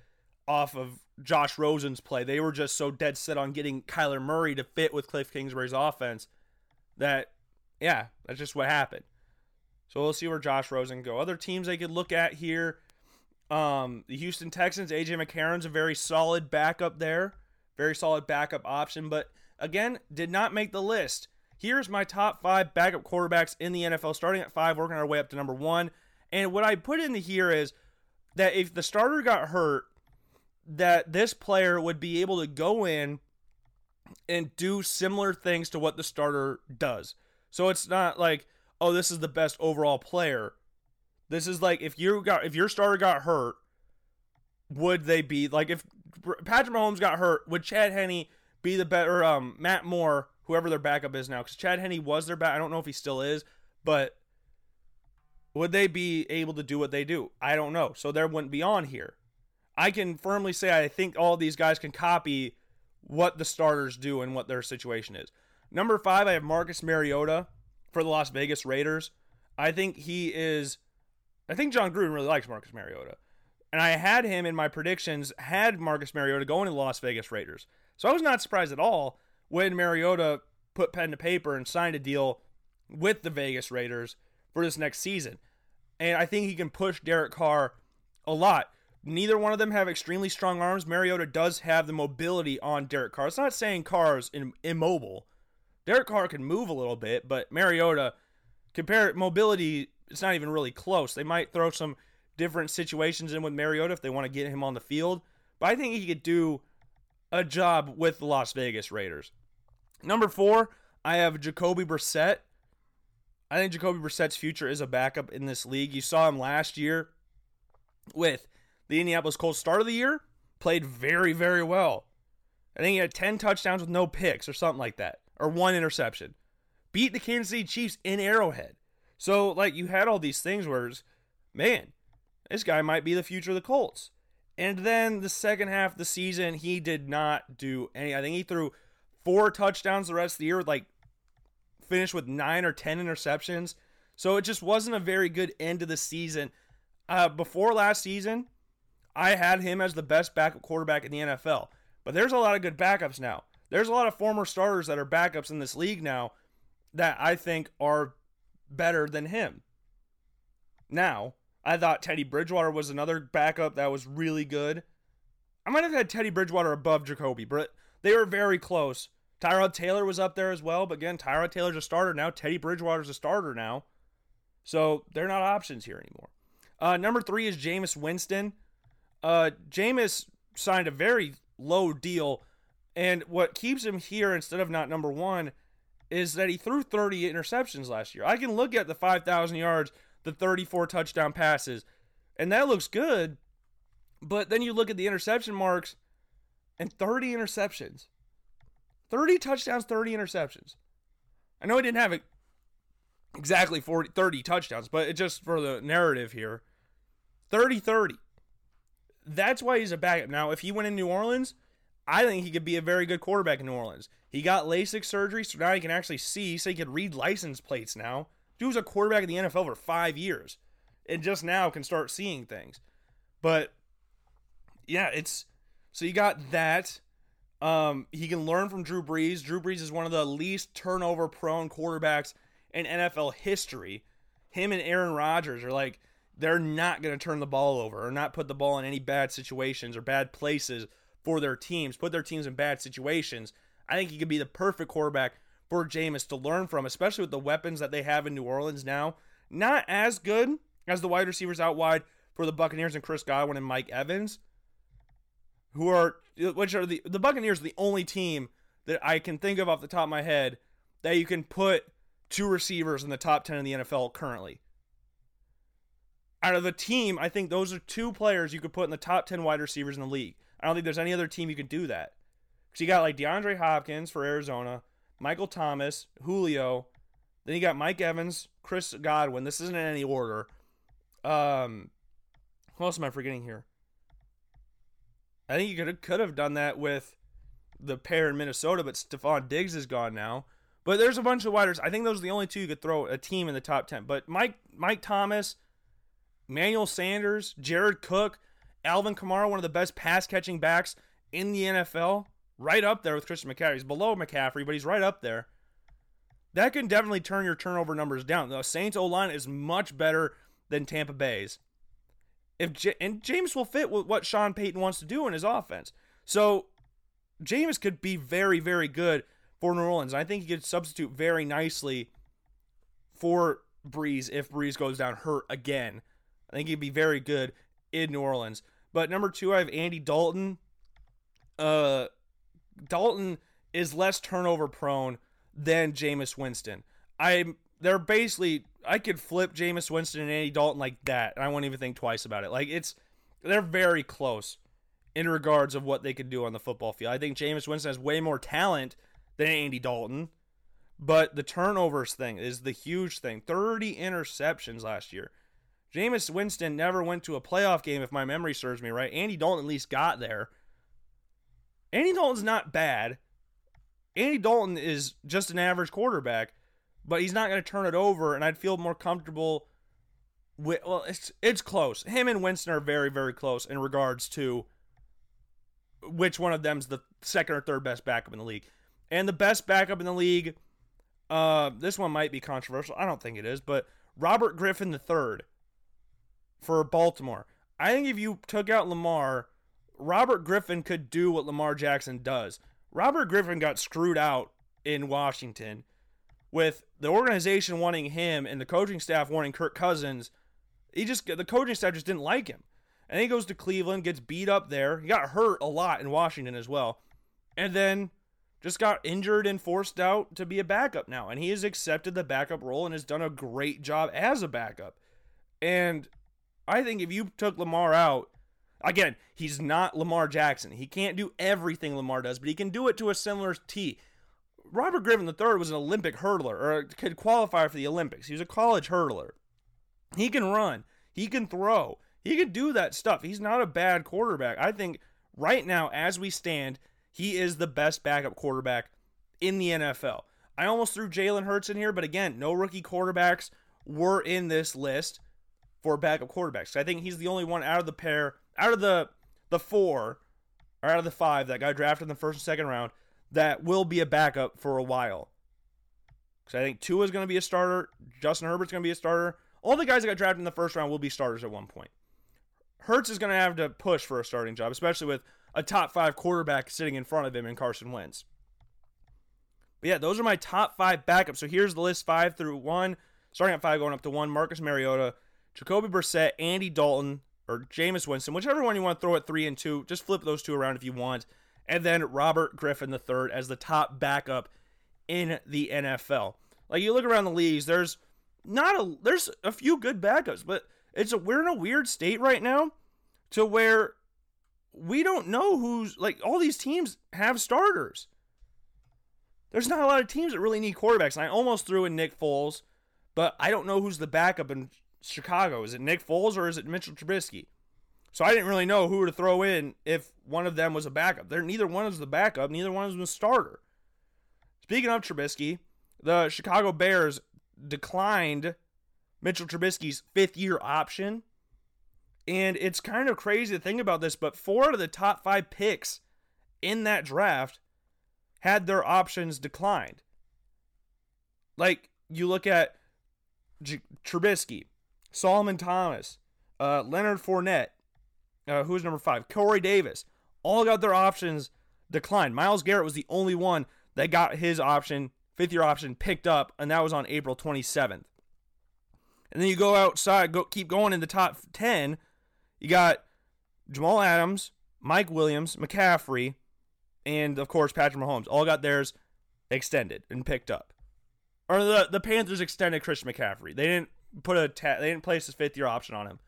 off of Josh Rosen's play. They were just so dead set on getting Kyler Murray to fit with Cliff Kingsbury's offense that, yeah, that's just what happened. So we'll see where Josh Rosen go. Other teams they could look at here. Um, the Houston Texans, AJ McCarron's a very solid backup there. Very solid backup option, but again, did not make the list. Here's my top five backup quarterbacks in the NFL, starting at five, working our way up to number one. And what I put into here is that if the starter got hurt, that this player would be able to go in and do similar things to what the starter does. So it's not like, oh, this is the best overall player. This is like if you got if your starter got hurt, would they be like if Patrick Mahomes got hurt, would Chad Henne be the better um Matt Moore, whoever their backup is now, because Chad Henne was their back. I don't know if he still is, but would they be able to do what they do? I don't know. So there wouldn't be on here. I can firmly say I think all these guys can copy what the starters do and what their situation is. Number five, I have Marcus Mariota for the Las Vegas Raiders. I think he is. I think Jon Gruden really likes Marcus Mariota. And I had him in my predictions, had Marcus Mariota going to the Las Vegas Raiders. So I was not surprised at all when Mariota put pen to paper and signed a deal with the Vegas Raiders for this next season. And I think he can push Derek Carr a lot. Neither one of them have extremely strong arms. Mariota does have the mobility on Derek Carr. It's not saying Carr is immobile. Derek Carr can move a little bit, but Mariota, compare mobility, it's not even really close. They might throw some different situations in with Mariota if they want to get him on the field. But I think he could do a job with the Las Vegas Raiders. Number four, I have Jacoby Brissett. I think Jacoby Brissett's future is a backup in this league. You saw him last year with the Indianapolis Colts start of the year, played very, very well. I think he had 10 touchdowns with no picks or something like that, or one interception. Beat the Kansas City Chiefs in Arrowhead. So, like, you had all these things where, man, this guy might be the future of the Colts. And then the second half of the season, he did not do any. I think he threw four touchdowns the rest of the year, with like finished with nine or 10 interceptions. So it just wasn't a very good end of the season. Uh, before last season, I had him as the best backup quarterback in the NFL. But there's a lot of good backups now. There's a lot of former starters that are backups in this league now that I think are better than him. Now, I thought Teddy Bridgewater was another backup that was really good. I might have had Teddy Bridgewater above Jacoby, but they were very close. Tyrod Taylor was up there as well, but again, Tyrod Taylor's a starter now. Teddy Bridgewater's a starter now. So they're not options here anymore. Uh, number three is Jameis Winston. Uh, Jameis signed a very low deal, and what keeps him here instead of not number one is that he threw 30 interceptions last year. I can look at the 5,000 yards the 34 touchdown passes. And that looks good. But then you look at the interception marks and 30 interceptions. 30 touchdowns, 30 interceptions. I know he didn't have exactly 40, 30 touchdowns, but it just for the narrative here 30 30. That's why he's a backup. Now, if he went in New Orleans, I think he could be a very good quarterback in New Orleans. He got LASIK surgery, so now he can actually see, so he can read license plates now. Dude was a quarterback in the NFL for five years and just now can start seeing things. But yeah, it's so you got that. Um, he can learn from Drew Brees. Drew Brees is one of the least turnover prone quarterbacks in NFL history. Him and Aaron Rodgers are like they're not going to turn the ball over or not put the ball in any bad situations or bad places for their teams, put their teams in bad situations. I think he could be the perfect quarterback for Jameis to learn from, especially with the weapons that they have in New Orleans now. Not as good as the wide receivers out wide for the Buccaneers and Chris Godwin and Mike Evans, who are which are the the Buccaneers are the only team that I can think of off the top of my head that you can put two receivers in the top 10 in the NFL currently. Out of the team, I think those are two players you could put in the top 10 wide receivers in the league. I don't think there's any other team you could do that. Because you got like DeAndre Hopkins for Arizona, Michael Thomas, Julio. Then you got Mike Evans, Chris Godwin. This isn't in any order. Um, who else am I forgetting here? I think you could could have done that with the pair in Minnesota, but Stefon Diggs is gone now. But there's a bunch of widers. I think those are the only two you could throw a team in the top ten. But Mike Mike Thomas, Manuel Sanders, Jared Cook, Alvin Kamara, one of the best pass catching backs in the NFL right up there with Christian McCaffrey. He's below McCaffrey, but he's right up there. That can definitely turn your turnover numbers down. The Saints O line is much better than Tampa Bay's. If J- and Jameis will fit with what Sean Payton wants to do in his offense. So Jameis could be very, very good for New Orleans. I think he could substitute very nicely for Brees if Brees goes down hurt again. I think he'd be very good in New Orleans. But number two, I have Andy Dalton. Uh, Dalton is less turnover prone than Jameis Winston. I'm they're basically I could flip Jameis Winston and Andy Dalton like that, and I won't even think twice about it. Like it's they're very close in regards of what they could do on the football field. I think Jameis Winston has way more talent than Andy Dalton, but the turnovers thing is the huge thing. 30 interceptions last year. Jameis Winston never went to a playoff game, if my memory serves me right. Andy Dalton at least got there. Andy Dalton's not bad. Andy Dalton is just an average quarterback, but he's not going to turn it over, and I'd feel more comfortable with. Well, it's it's close. Him and Winston are very very close in regards to which one of them's the second or third best backup in the league, and the best backup in the league. Uh, this one might be controversial. I don't think it is, but Robert Griffin III for Baltimore. I think if you took out Lamar Robert Griffin could do what Lamar Jackson does. Robert Griffin got screwed out in Washington with the organization wanting him and the coaching staff wanting Kirk Cousins. He just the coaching staff just didn't like him. And he goes to Cleveland, gets beat up there. He got hurt a lot in Washington as well. and then just got injured and forced out to be a backup now. And he has accepted the backup role and has done a great job as a backup. And I think if you took Lamar out, again, he's not Lamar Jackson. He can't do everything Lamar does, but he can do it to a similar T. Robert Griffin III was an Olympic hurdler, or could qualify for the Olympics. He was a college hurdler. He can run. He can throw. He can do that stuff. He's not a bad quarterback. I think right now, as we stand, he is the best backup quarterback in the NFL. I almost threw Jalen Hurts in here, but again, no rookie quarterbacks were in this list for backup quarterbacks. I think he's the only one out of the pair, out of the the four, or out of the five that got drafted in the first and second round that will be a backup for a while. Because I think Tua is going to be a starter, Justin Herbert's going to be a starter. All the guys that got drafted in the first round will be starters at one point. Hurts is going to have to push for a starting job, especially with a top five quarterback sitting in front of him in Carson Wentz. But yeah, those are my top five backups. So here's the list five through one, starting at five, going up to one. Marcus Mariota, Jacoby Brissett, Andy Dalton, or Jameis Winston, whichever one you want to throw at three and two. Just flip those two around if you want. And then Robert Griffin III as the top backup in the NFL. Like you look around the leagues, there's not a there's a few good backups, but it's a we're in a weird state right now to where we don't know who's like all these teams have starters. There's not a lot of teams that really need quarterbacks. And I almost threw in Nick Foles, but I don't know who's the backup in Chicago. Is it Nick Foles or is it Mitchell Trubisky? So I didn't really know who to throw in if one of them was a backup. Neither one was the backup, neither one was a starter. Speaking of Trubisky, the Chicago Bears declined Mitchell Trubisky's fifth year option. And it's kind of crazy to think about this, but four of the top five picks in that draft had their options declined. Like you look at J- Trubisky, Solomon Thomas, uh, Leonard Fournette, uh, who's number five, Corey Davis, all got their options declined. Myles Garrett was the only one that got his option, fifth year option, picked up, and that was on April 27th. And then you go outside, go keep going in the top 10. You got Jamal Adams, Mike Williams, McCaffrey, and of course Patrick Mahomes. All got theirs extended and picked up. Or the the Panthers extended Chris McCaffrey. They didn't put a ta- they didn't place his fifth year option on him.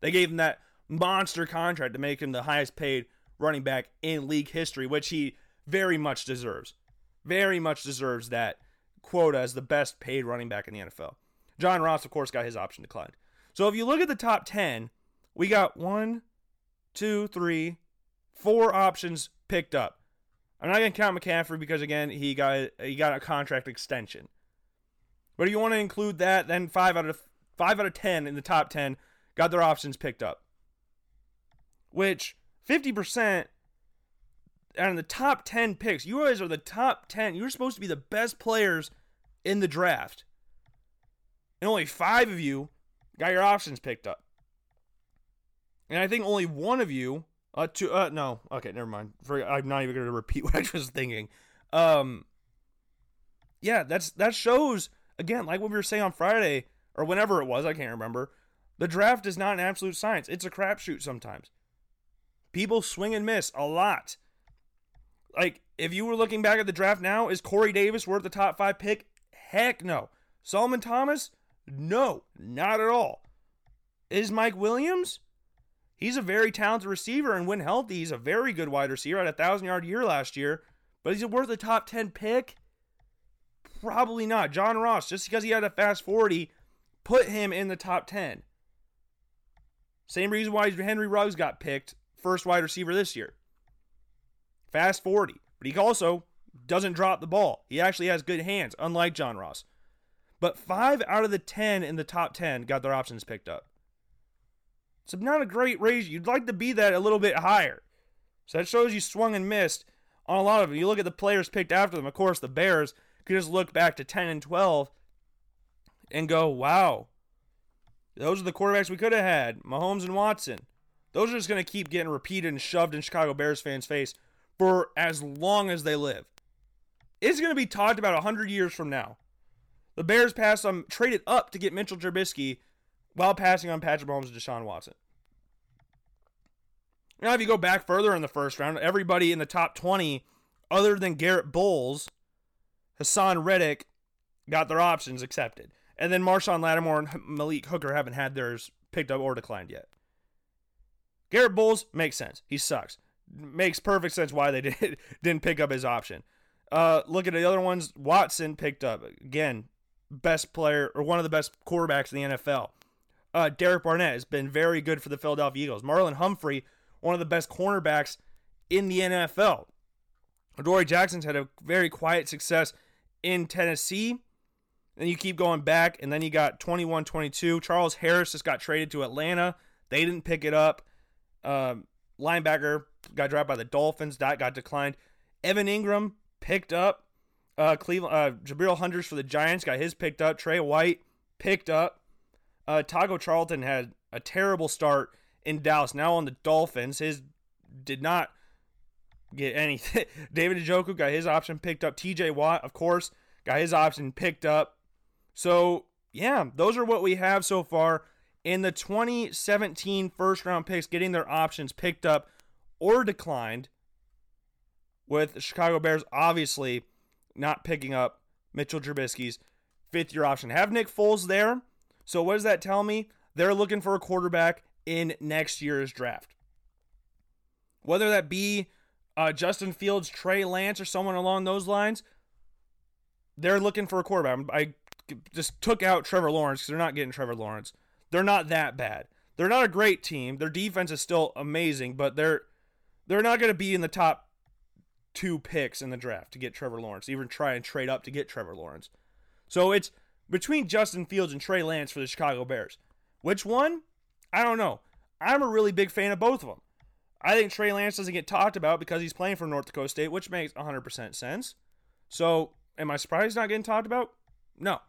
They gave him that monster contract to make him the highest paid running back in league history, which he very much deserves. Very much deserves that quota as the best paid running back in the NFL. John Ross, of course, got his option declined. So if you look at the top 10, we got one, two, three, four options picked up. I'm not going to count McCaffrey because again, he got he got a contract extension. But if you want to include that, then five out of five out of ten in the top ten got their options picked up. Which 50% out of the top 10 picks, you guys are the top 10. You're supposed to be the best players in the draft. And only five of you got your options picked up. And I think only one of you, uh, two, uh, no, okay, never mind. I'm not even going to repeat what I was thinking. Um, yeah, that's that shows again, like what we were saying on Friday or whenever it was, I can't remember. The draft is not an absolute science. It's a crapshoot sometimes. People swing and miss a lot. Like, if you were looking back at the draft now, is Corey Davis worth the top five pick? Heck no. Solomon Thomas? No, not at all. Is Mike Williams? He's a very talented receiver, and when healthy, he's a very good wide receiver. Had a thousand yard year last year, but is he worth a top 10 pick? Probably not. John Ross, just because he had a fast 40, put him in the top 10. Same reason why Henry Ruggs got picked first wide receiver this year. Fast 40. But he also doesn't drop the ball. He actually has good hands, unlike John Ross. But five out of the 10 in the top 10 got their options picked up. So not a great raise. You'd like to be that a little bit higher. So that shows you swung and missed on a lot of them. You look at the players picked after them. Of course, the Bears could just look back to 10 and 12 and go, wow, those are the quarterbacks we could have had Mahomes and Watson. Those are just going to keep getting repeated and shoved in Chicago Bears fans' face for as long as they live. It's going to be talked about 100 years from now. The Bears passed on, traded up to get Mitchell Trubisky while passing on Patrick Mahomes and Deshaun Watson. Now, if you go back further in the first round, everybody in the top 20 other than Garett Bolles, Haason Reddick got their options accepted. And then Marshon Lattimore and Malik Hooker haven't had theirs picked up or declined yet. Garett Bolles makes sense. He sucks. Makes perfect sense why they did, didn't pick up his option. Uh, look at the other ones. Watson picked up again, best player or one of the best quarterbacks in the NFL. Uh, Derek Barnett has been very good for the Philadelphia Eagles. Marlon Humphrey, one of the best cornerbacks in the NFL. Adoree Jackson's had a very quiet success in Tennessee. Then you keep going back, and then you got 21 22. Charles Harris just got traded to Atlanta. They didn't pick it up. Um, linebacker got dropped by the Dolphins. That got declined. Evan Engram picked up. Uh, Cleveland, uh, Jabril Hundreds for the Giants got his picked up. Trey White picked up. Uh, Taco Charlton had a terrible start in Dallas. Now on the Dolphins, his did not get anything. David Njoku got his option picked up. T.J. Watt, of course, got his option picked up. So yeah, those are what we have so far in the 2017 first round picks getting their options picked up or declined. With the Chicago Bears obviously not picking up Mitchell Trubisky's fifth year option. Have Nick Foles there. So what does that tell me? They're looking for a quarterback in next year's draft. Whether that be uh, Justin Fields, Trey Lance, or someone along those lines, they're looking for a quarterback. I just took out Trevor Lawrence because they're not getting Trevor Lawrence. They're not that bad. They're not a great team. Their defense is still amazing, but they're they're not going to be in the top two picks in the draft to get Trevor Lawrence, even try and trade up to get Trevor Lawrence. So it's between Justin Fields and Trey Lance for the Chicago Bears. Which one? I don't know. I'm a really big fan of both of them. I think Trey Lance doesn't get talked about because he's playing for North Dakota State, which makes 100% sense. So, am I surprised he's not getting talked about? No,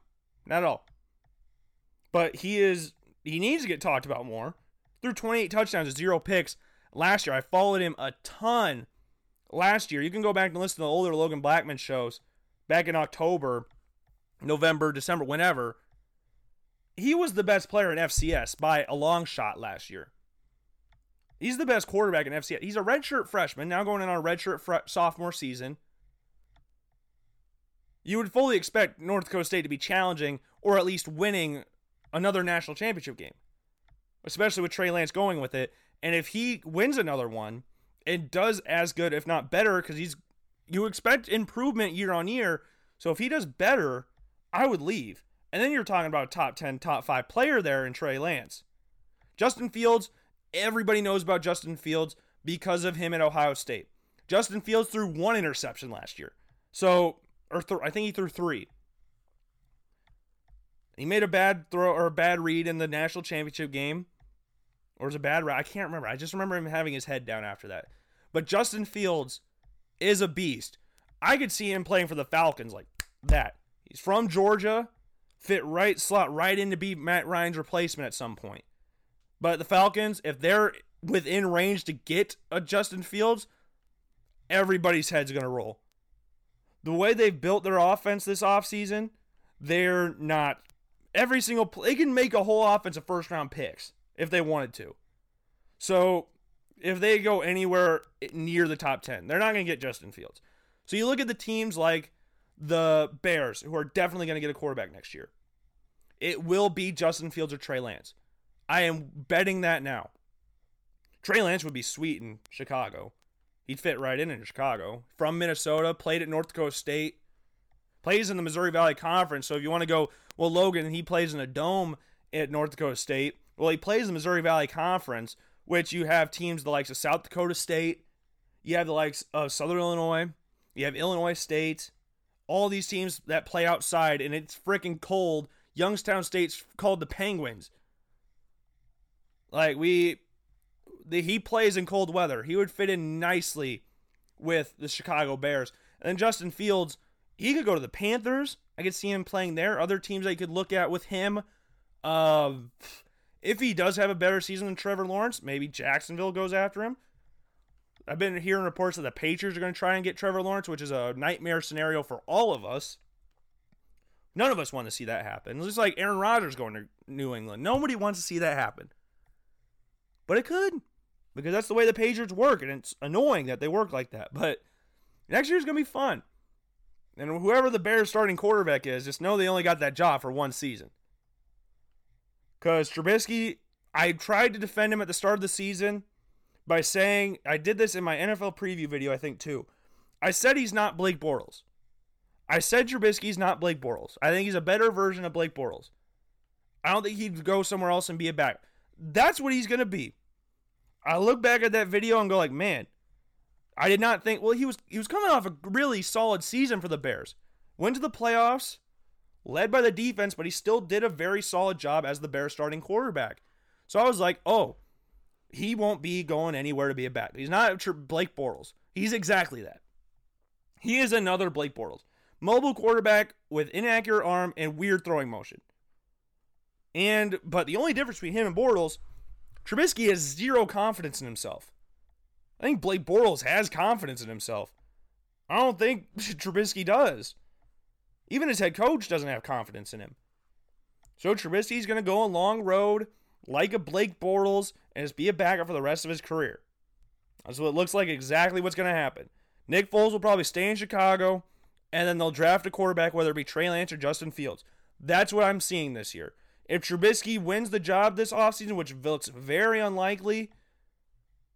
not at all. But he is he needs to get talked about more. Threw 28 touchdowns, zero picks last year. I followed him a ton last year. You can go back and listen to the older Logan Blackman shows back in October, November, December, whenever. He was the best player in FCS by a long shot last year. He's the best quarterback in FCS. He's a redshirt freshman, now going in on a redshirt fr- sophomore season. You would fully expect North Dakota State to be challenging or at least winning another national championship game, especially with Trey Lance going with it. And if he wins another one and does as good, if not better, because he's you expect improvement year on year. So if he does better, I would leave. And then you're talking about a top 10, top 5 player there in Trey Lance. Justin Fields, everybody knows about Justin Fields because of him at Ohio State. Justin Fields threw one interception last year. So, or th- I think he threw three. He made a bad throw or a bad read in the national championship game. Or was a bad I can't remember. I just remember him having his head down after that. But Justin Fields is a beast. I could see him playing for the Falcons like that. He's from Georgia, fit right slot right in to be Matt Ryan's replacement at some point. But the Falcons, if they're within range to get a Justin Fields, everybody's head's going to roll. The way they've built their offense this offseason, they're not every single play. They can make a whole offense of first round picks if they wanted to. So if they go anywhere near the top 10, they're not going to get Justin Fields. So you look at the teams like the Bears, who are definitely going to get a quarterback next year. It will be Justin Fields or Trey Lance. I am betting that now. Trey Lance would be sweet in Chicago. He'd fit right in in Chicago. From Minnesota, played at North Dakota State, plays in the Missouri Valley Conference. So if you want to go, well, Logan, he plays in a dome at North Dakota State. Well, he plays the Missouri Valley Conference, which you have teams the likes of South Dakota State, you have the likes of Southern Illinois, you have Illinois State, all these teams that play outside, and it's freaking cold. Youngstown State's called the Penguins. Like we, the, he plays in cold weather. He would fit in nicely with the Chicago Bears. And Justin Fields, he could go to the Panthers. I could see him playing there. Other teams I could look at with him. Uh, if he does have a better season than Trevor Lawrence, maybe Jacksonville goes after him. I've been hearing reports that the Patriots are going to try and get Trevor Lawrence, which is a nightmare scenario for all of us. None of us want to see that happen. It's just like Aaron Rodgers going to New England. Nobody wants to see that happen. But it could, because that's the way the Patriots work, and it's annoying that they work like that. But Next year's going to be fun. And whoever the Bears starting quarterback is, just know they only got that job for one season. Because Trubisky, I tried to defend him at the start of the season by saying, I did this in my NFL preview video, I think, too. I said he's not Blake Bortles. I said Trubisky's not Blake Bortles. I think he's a better version of Blake Bortles. I don't think he'd go somewhere else and be a back. That's what he's going to be. I look back at that video and go like, man, I did not think. Well, he was he was coming off a really solid season for the Bears. Went to the playoffs, led by the defense, but he still did a very solid job as the Bears starting quarterback. So I was like, oh, he won't be going anywhere to be a back. He's not Blake Bortles. He's exactly that. He is another Blake Bortles. Mobile quarterback with inaccurate arm and weird throwing motion. And but the only difference between him and Bortles, Trubisky has zero confidence in himself. I think Blake Bortles has confidence in himself. I don't think Trubisky does. Even his head coach doesn't have confidence in him. So Trubisky's going to go a long road like a Blake Bortles and just be a backup for the rest of his career. That's what it looks like exactly what's going to happen. Nick Foles will probably stay in Chicago, and then they'll draft a quarterback, whether it be Trey Lance or Justin Fields. That's what I'm seeing this year. If Trubisky wins the job this offseason, which looks very unlikely,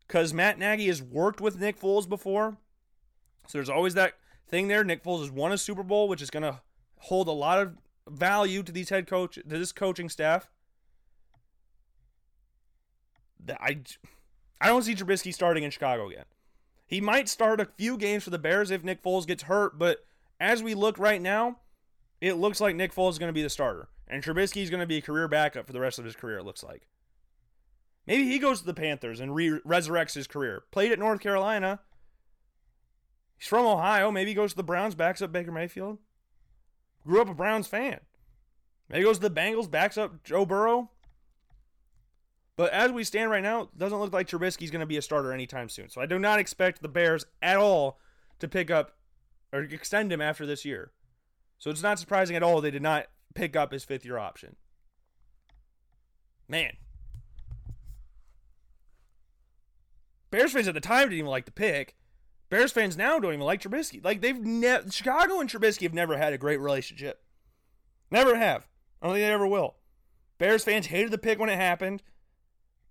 because Matt Nagy has worked with Nick Foles before. So there's always that thing there. Nick Foles has won a Super Bowl, which is going to hold a lot of value to these head coach to this coaching staff. I, I don't see Trubisky starting in Chicago again. He might start a few games for the Bears if Nick Foles gets hurt, but as we look right now, it looks like Nick Foles is going to be the starter, and Trubisky is going to be a career backup for the rest of his career. It looks like. Maybe he goes to the Panthers and re- resurrects his career. Played at North Carolina. He's from Ohio. Maybe he goes to the Browns, backs up Baker Mayfield. Grew up a Browns fan. Maybe he goes to the Bengals, backs up Joe Burrow. But as we stand right now, it doesn't look like Trubisky's going to be a starter anytime soon. So I do not expect the Bears at all to pick up or extend him after this year. So it's not surprising at all they did not pick up his fifth year option. Man, Bears fans at the time didn't even like the pick. Bears fans now don't even like Trubisky. Like they've never Chicago and Trubisky have never had a great relationship. Never have. I don't think they ever will. Bears fans hated the pick when it happened.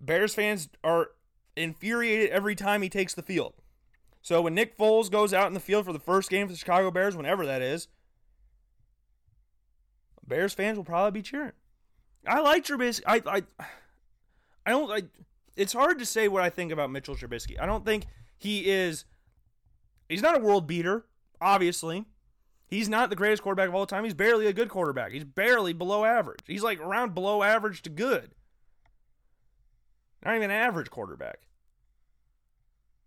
Bears fans are infuriated every time he takes the field. So when Nick Foles goes out in the field for the first game for the Chicago Bears, whenever that is, Bears fans will probably be cheering. I like Trubisky. I I I don't like it's hard to say what I think about Mitchell Trubisky. I don't think he is. He's not a world beater, obviously. He's not the greatest quarterback of all time. He's barely a good quarterback. He's barely below average. He's like around below average to good. Not even average quarterback.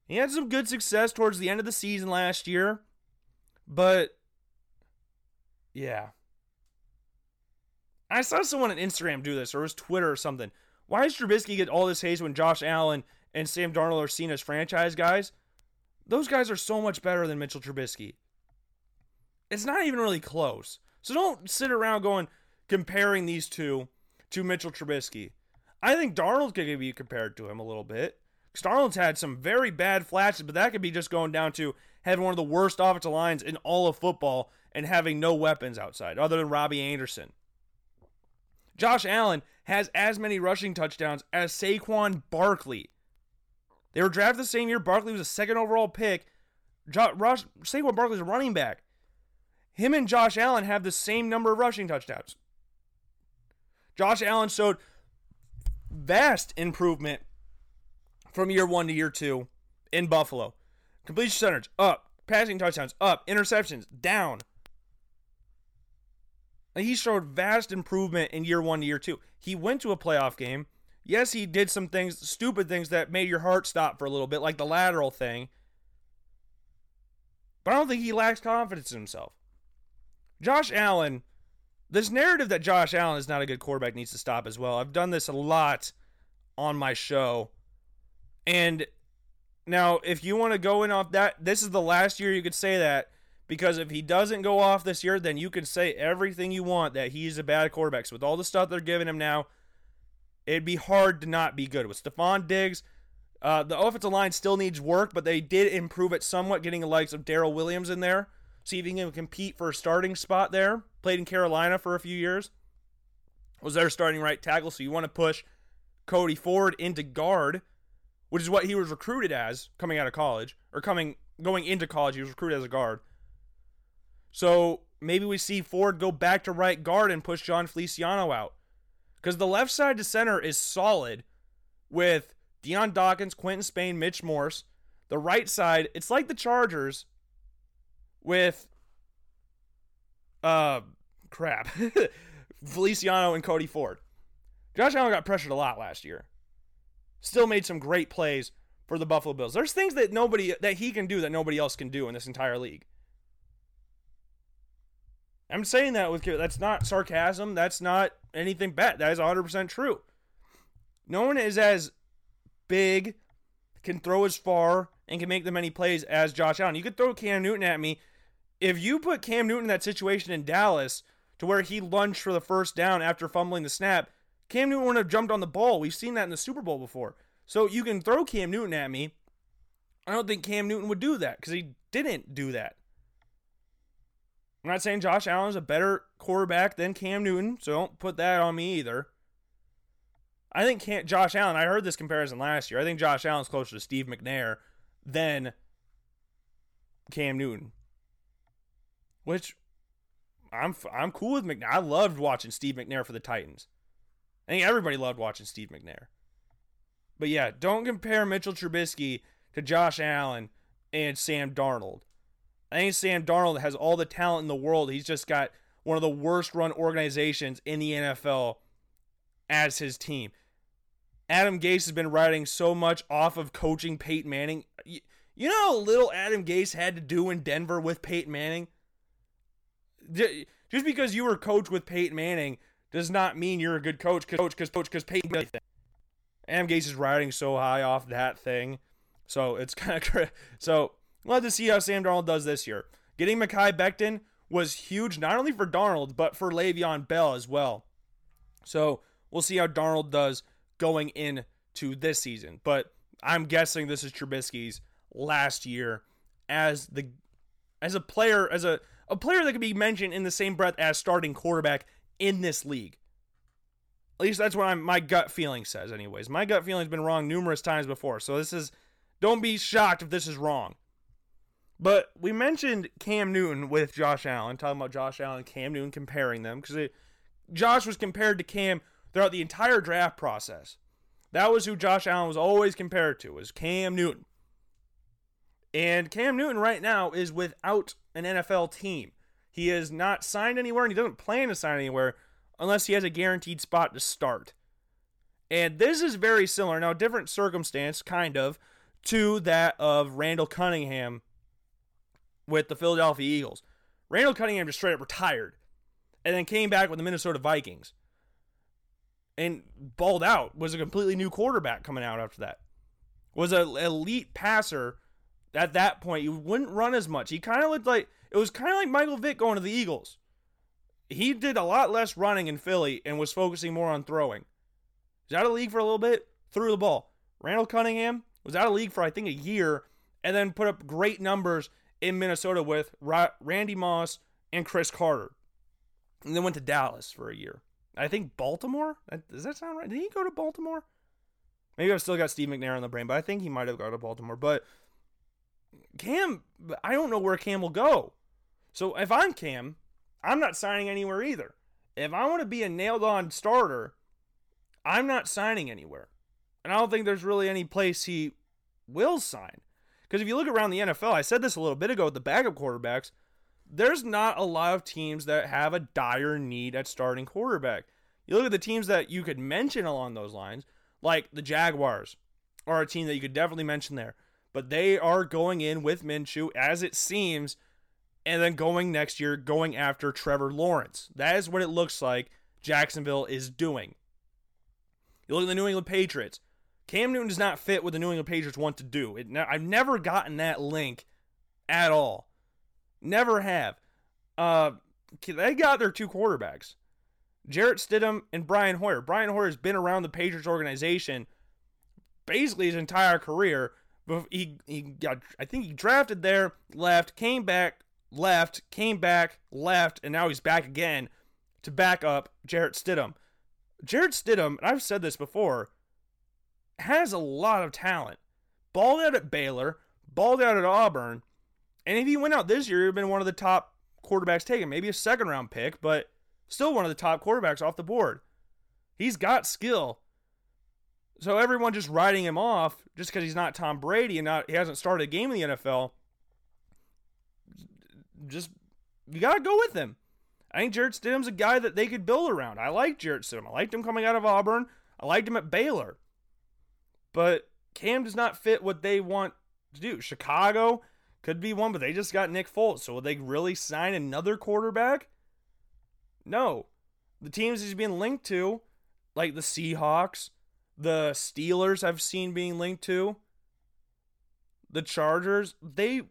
He had some good success towards the end of the season last year, but yeah. I saw someone on Instagram do this, or it was Twitter or something, why does Trubisky get all this haze when Josh Allen and Sam Darnold are seen as franchise guys? Those guys are so much better than Mitchell Trubisky. It's not even really close. So don't sit around going comparing these two to Mitchell Trubisky. I think Darnold could be compared to him a little bit. Darnold's had some very bad flashes, but that could be just going down to having one of the worst offensive lines in all of football and having no weapons outside, other than Robbie Anderson. Josh Allen has as many rushing touchdowns as Saquon Barkley. They were drafted the same year. Barkley was a second overall pick. Rush, Saquon Barkley's a running back. Him and Josh Allen have the same number of rushing touchdowns. Josh Allen showed vast improvement from year one to year two in Buffalo. Completion percentage up, passing touchdowns up, interceptions down. He showed vast improvement in year one to year two. He went to a playoff game. Yes, he did some things, stupid things that made your heart stop for a little bit, like the lateral thing. But I don't think he lacks confidence in himself. Josh Allen, this narrative that Josh Allen is not a good quarterback needs to stop as well. I've done this a lot on my show. And now, if you want to go in off that, this is the last year you could say that because if he doesn't go off this year, then you can say everything you want that he's a bad quarterback. So with all the stuff they're giving him now, it'd be hard to not be good. With Stefon Diggs Uh, the offensive line still needs work, but they did improve it somewhat, getting the likes of Daryl Williams in there. See if he can compete for a starting spot there. Played in Carolina for a few years. Was their starting right tackle, so you want to push Cody Ford into guard, which is what he was recruited as coming out of college, or coming going into college, he was recruited as a guard. So maybe we see Ford go back to right guard and push John Feliciano out. Because the left side to center is solid with Dion Dawkins, Quinton Spain, Mitch Morse. The right side, it's like the Chargers with uh crap. Feliciano and Cody Ford. Josh Allen got pressured a lot last year. Still made some great plays for the Buffalo Bills. There's things that nobody that he can do that nobody else can do in this entire league. I'm saying that with that's not sarcasm. That's not anything bad. That is 100% true. No one is as big, can throw as far, and can make the many plays as Josh Allen. You could throw Cam Newton at me. If you put Cam Newton in that situation in Dallas to where he lunged for the first down after fumbling the snap, Cam Newton wouldn't have jumped on the ball. We've seen that in the Super Bowl before. So you can throw Cam Newton at me. I don't think Cam Newton would do that because he didn't do that. I'm not saying Josh Allen is a better quarterback than Cam Newton, so don't put that on me either. I think Cam, Josh Allen, I heard this comparison last year. I think Josh Allen's closer to Steve McNair than Cam Newton. Which I'm I'm cool with McNair. I loved watching Steve McNair for the Titans. I think everybody loved watching Steve McNair. But yeah, don't compare Mitchell Trubisky to Josh Allen and Sam Darnold. I think Sam Darnold has all the talent in the world. He's just got one of the worst run organizations in the NFL as his team. Adam Gase has been riding so much off of coaching Peyton Manning. You, know how little Adam Gase had to do in Denver with Peyton Manning? Just because you were coach with Peyton Manning does not mean you're a good coach coach because coach because Peyton Manning. Adam Gase is riding so high off that thing. So it's kind of so We'll have to see how Sam Darnold does this year. Getting Mekhi Becton was huge, not only for Darnold, but for Le'Veon Bell as well. So we'll see how Darnold does going into this season. But I'm guessing this is Trubisky's last year as the as a player, as a, a player that could be mentioned in the same breath as starting quarterback in this league. At least that's what I'm, my gut feeling says, anyways. My gut feeling's been wrong numerous times before. So this is don't be shocked if this is wrong. But we mentioned Cam Newton with Josh Allen, talking about Josh Allen and Cam Newton, comparing them because Josh was compared to Cam throughout the entire draft process. That was who Josh Allen was always compared to, was Cam Newton. And Cam Newton right now is without an NFL team. He is not signed anywhere and he doesn't plan to sign anywhere unless he has a guaranteed spot to start. And this is very similar, now different circumstance, kind of, to that of Randall Cunningham with the Philadelphia Eagles. Randall Cunningham just straight up retired and then came back with the Minnesota Vikings and balled out. Was a completely new quarterback coming out after that. Was an elite passer at that point. He wouldn't run as much. He kind of looked like it was kind of like Michael Vick going to the Eagles. He did a lot less running in Philly and was focusing more on throwing. He's out of the league for a little bit, threw the ball. Randall Cunningham was out of the league for I think a year and then put up great numbers in Minnesota with Randy Moss and Cris Carter. And then went to Dallas for a year. I think Baltimore? Does that sound right? Did he go to Baltimore? Maybe I've still got Steve McNair on the brain, but I think he might have gone to Baltimore. But Cam, I don't know where Cam will go. So if I'm Cam, I'm not signing anywhere either. If I want to be a nailed on starter, I'm not signing anywhere. And I don't think there's really any place he will sign. Because if you look around the NFL, I said this a little bit ago with the backup quarterbacks, there's not a lot of teams that have a dire need at starting quarterback. You look at the teams that you could mention along those lines, like the Jaguars are a team that you could definitely mention there. But they are going in with Minshew, as it seems, and then going next year, going after Trevor Lawrence. That is what it looks like Jacksonville is doing. You look at the New England Patriots. Cam Newton does not fit what the New England Patriots want to do. It, I've never gotten that link at all. Never have. Uh, they got their two quarterbacks, Jarrett Stidham and Brian Hoyer. Brian Hoyer has been around the Patriots organization basically his entire career. He he got I think he drafted there, left, came back, left, came back, left, and now he's back again to back up Jarrett Stidham. Jarrett Stidham, and I've said this before, has a lot of talent. Balled out at Baylor, balled out at Auburn, and if he went out this year, he'd have been one of the top quarterbacks taken, maybe a second round pick, but still one of the top quarterbacks off the board. He's got skill. So everyone just writing him off just because he's not Tom Brady and not he hasn't started a game in the NFL. Just you gotta go with him. I think Jarrett Stidham's a guy that they could build around. I like Jarrett Stidham. I liked him coming out of Auburn. I liked him at Baylor. But Cam does not fit what they want to do. Chicago could be one, but they just got Nick Foles. So will they really sign another quarterback? No. The teams he's being linked to, like the Seahawks, the Steelers I've seen being linked to, the Chargers, they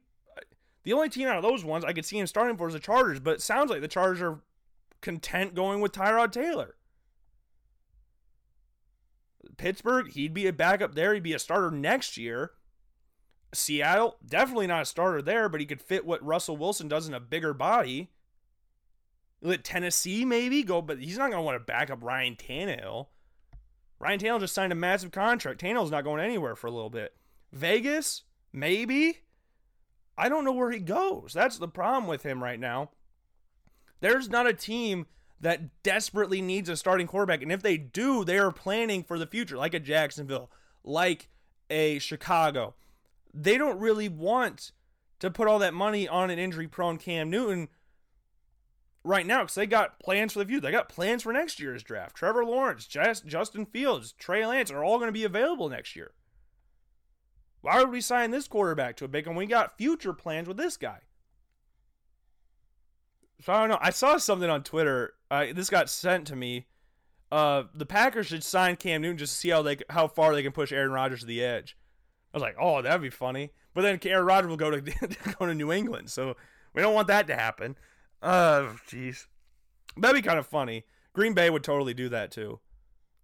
the only team out of those ones I could see him starting for is the Chargers, but it sounds like the Chargers are content going with Tyrod Taylor. Pittsburgh, he'd be a backup there. He'd be a starter next year. Seattle, definitely not a starter there, but he could fit what Russell Wilson does in a bigger body. Let Tennessee maybe go, but he's not going to want to back up Ryan Tannehill. Ryan Tannehill just signed a massive contract. Tannehill's not going anywhere for a little bit. Vegas, maybe. I don't know where he goes. That's the problem with him right now. There's not a team that desperately needs a starting quarterback. And if they do, they are planning for the future, like a Jacksonville, like a Chicago. They don't really want to put all that money on an injury prone Cam Newton right now because they got plans for the future. They got plans for next year's draft. Trevor Lawrence, Justin Fields, Trey Lance are all going to be available next year. Why would we sign this quarterback to a big one? We got future plans with this guy. So I don't know. I saw something on Twitter. Uh, this got sent to me. Uh, the Packers should sign Cam Newton just to see how they how far they can push Aaron Rodgers to the edge. I was like, oh, that'd be funny. But then Aaron Rodgers will go to go to New England, so we don't want that to happen. Uh, jeez, that'd be kind of funny. Green Bay would totally do that too.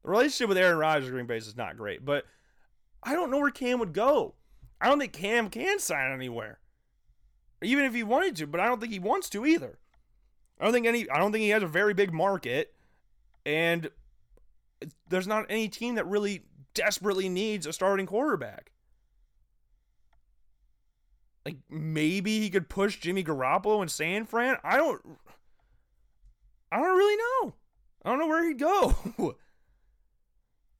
The relationship with Aaron Rodgers Green Bay is not great, but I don't know where Cam would go. I don't think Cam can sign anywhere, even if he wanted to. But I don't think he wants to either. I don't think any. I don't think he has a very big market, and there's not any team that really desperately needs a starting quarterback. Like maybe he could push Jimmy Garoppolo and San Fran. I don't. I don't really know. I don't know where he'd go.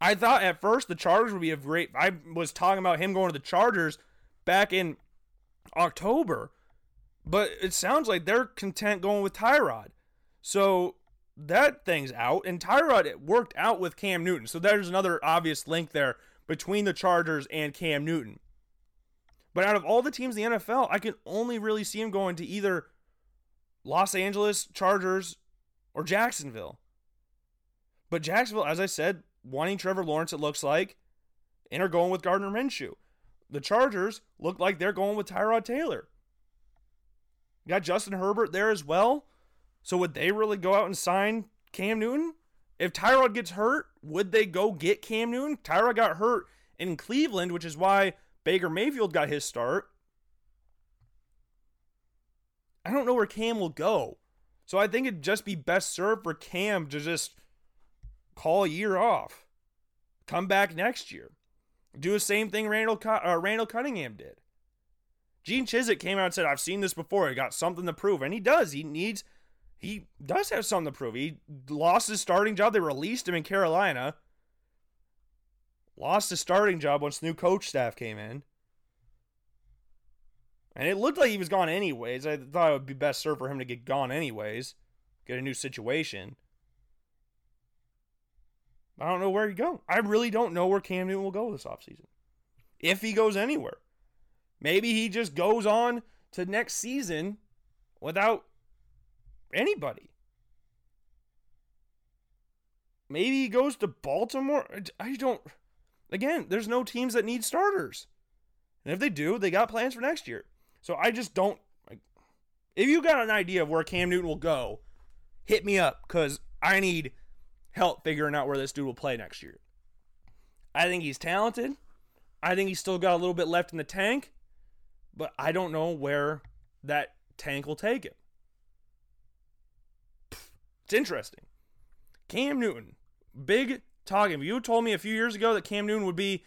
I thought at first the Chargers would be a great. I was talking about him going to the Chargers back in October, but it sounds like they're content going with Tyrod. So that thing's out, and Tyrod it worked out with Cam Newton. So there's another obvious link there between the Chargers and Cam Newton. But out of all the teams in the NFL, I can only really see him going to either Los Angeles Chargers or Jacksonville. But Jacksonville, as I said, wanting Trevor Lawrence, it looks like, and are going with Gardner Minshew. The Chargers look like they're going with Tyrod Taylor. You got Justin Herbert there as well. So would they really go out and sign Cam Newton? If Tyrod gets hurt, would they go get Cam Newton? Tyrod got hurt in Cleveland, which is why Baker Mayfield got his start. I don't know where Cam will go. So I think it'd just be best served for Cam to just call a year off, come back next year, do the same thing Randall uh, Randall Cunningham did. Gene Chizik came out and said, "I've seen this before. He got something to prove," and he does. He needs, he does have something to prove. He lost his starting job. They released him in Carolina. Lost his starting job once the new coach staff came in. And it looked like he was gone anyways. I thought it would be best served for him to get gone anyways, get a new situation. I don't know where he go. I really don't know where Cam Newton will go this offseason. If he goes anywhere. Maybe he just goes on to next season without anybody. Maybe he goes to Baltimore. I don't. Again, there's no teams that need starters. And if they do, they got plans for next year. So I just don't. If you got an idea of where Cam Newton will go, hit me up because I need help figuring out where this dude will play next year. I think he's talented. I think he's still got a little bit left in the tank, but I don't know where that tank will take him. It's interesting. Cam Newton, big talking. If you told me a few years ago that Cam Newton would be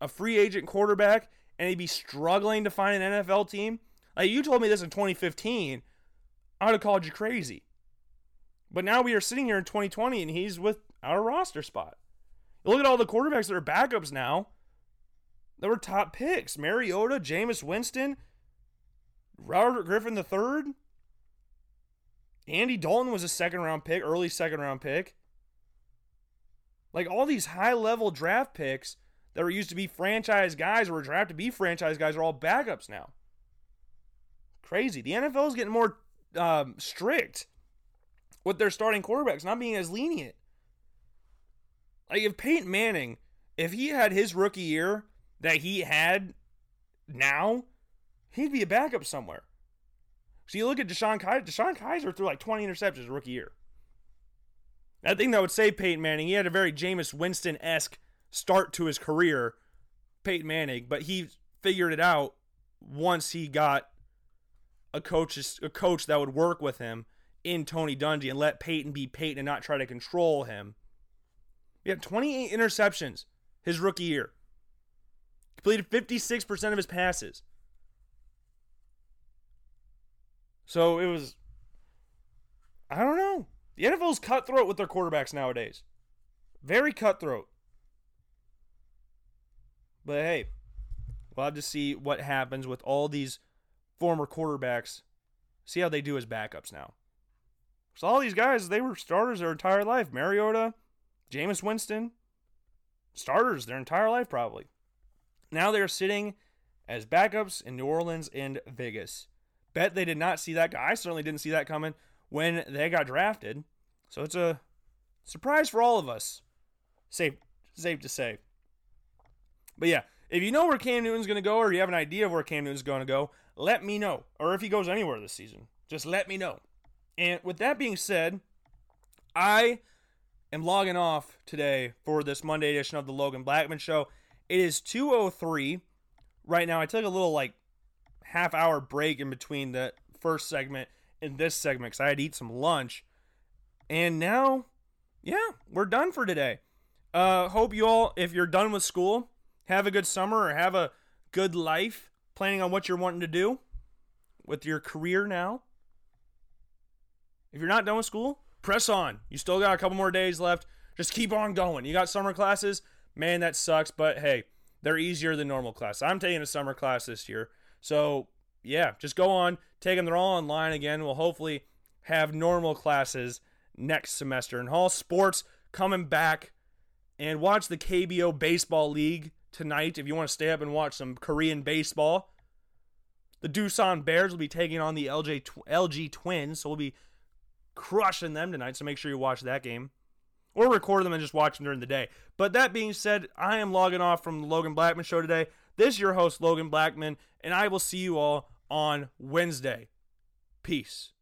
a free agent quarterback and he'd be struggling to find an NFL team, like you told me this in 2015, I would have called you crazy. But now we are sitting here in 2020 and he's with our roster spot. Look at all the quarterbacks that are backups now. That were top picks. Mariota, Jameis Winston, Robert Griffin III. Andy Dalton was a second round pick, early second round pick. Like all these high level draft picks that were used to be franchise guys or were drafted to be franchise guys are all backups now. Crazy. The NFL is getting more um, strict with their starting quarterbacks, not being as lenient. Like if Peyton Manning, if he had his rookie year that he had now, he'd be a backup somewhere. So you look at DeShone Kizer, DeShone Kizer threw like 20 interceptions rookie year. I think that would say Peyton Manning. He had a very Jameis Winston esque start to his career, Peyton Manning, but he figured it out once he got a coach a coach that would work with him in Tony Dungy and let Peyton be Peyton and not try to control him. He had 28 interceptions his rookie year. Completed 56% of his passes. So it was I don't know. The NFL's cutthroat with their quarterbacks nowadays. Very cutthroat. But hey, we'll have to see what happens with all these former quarterbacks. See how they do as backups now. So all these guys, they were starters their entire life. Mariota, Jameis Winston, starters their entire life probably. Now they're sitting as backups in New Orleans and Vegas. Bet they did not see that. I certainly didn't see that coming when they got drafted. So it's a surprise for all of us. Safe, safe to say. But yeah, if you know where Cam Newton's going to go, or you have an idea of where Cam Newton's going to go, let me know. Or if he goes anywhere this season, just let me know. And with that being said, I am logging off today for this Monday edition of the Logan Blackman Show. It is 2:03 right now. I took a little like half hour break in between the first segment and this segment because I had to eat some lunch. And now, yeah, we're done for today. Uh, hope you all, if you're done with school, have a good summer or have a good life, planning on what you're wanting to do with your career now. If you're not done with school, press on. You still got a couple more days left. Just keep on going. You got summer classes. Man, that sucks, but hey, they're easier than normal class. I'm taking a summer class this year. So, yeah, just go on, take them. They're all online again. We'll hopefully have normal classes next semester. And all sports coming back. And watch the KBO Baseball League tonight if you want to stay up and watch some Korean baseball. The Doosan Bears will be taking on the LJ LG Twins, so we'll be crushing them tonight. So make sure you watch that game or record them and just watch them during the day. But that being said, I am logging off from the Logan Blackman Show today. This is your host, Logan Blackman, and I will see you all on Wednesday. Peace.